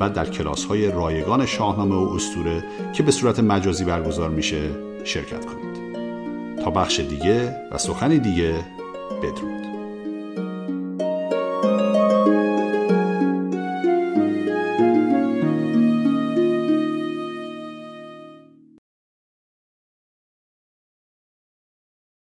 و در کلاس های رایگان شاهنامه و استوره که به صورت مجازی برگزار میشه شرکت کنید. تا بخش دیگه و سخنی دیگه بدرود.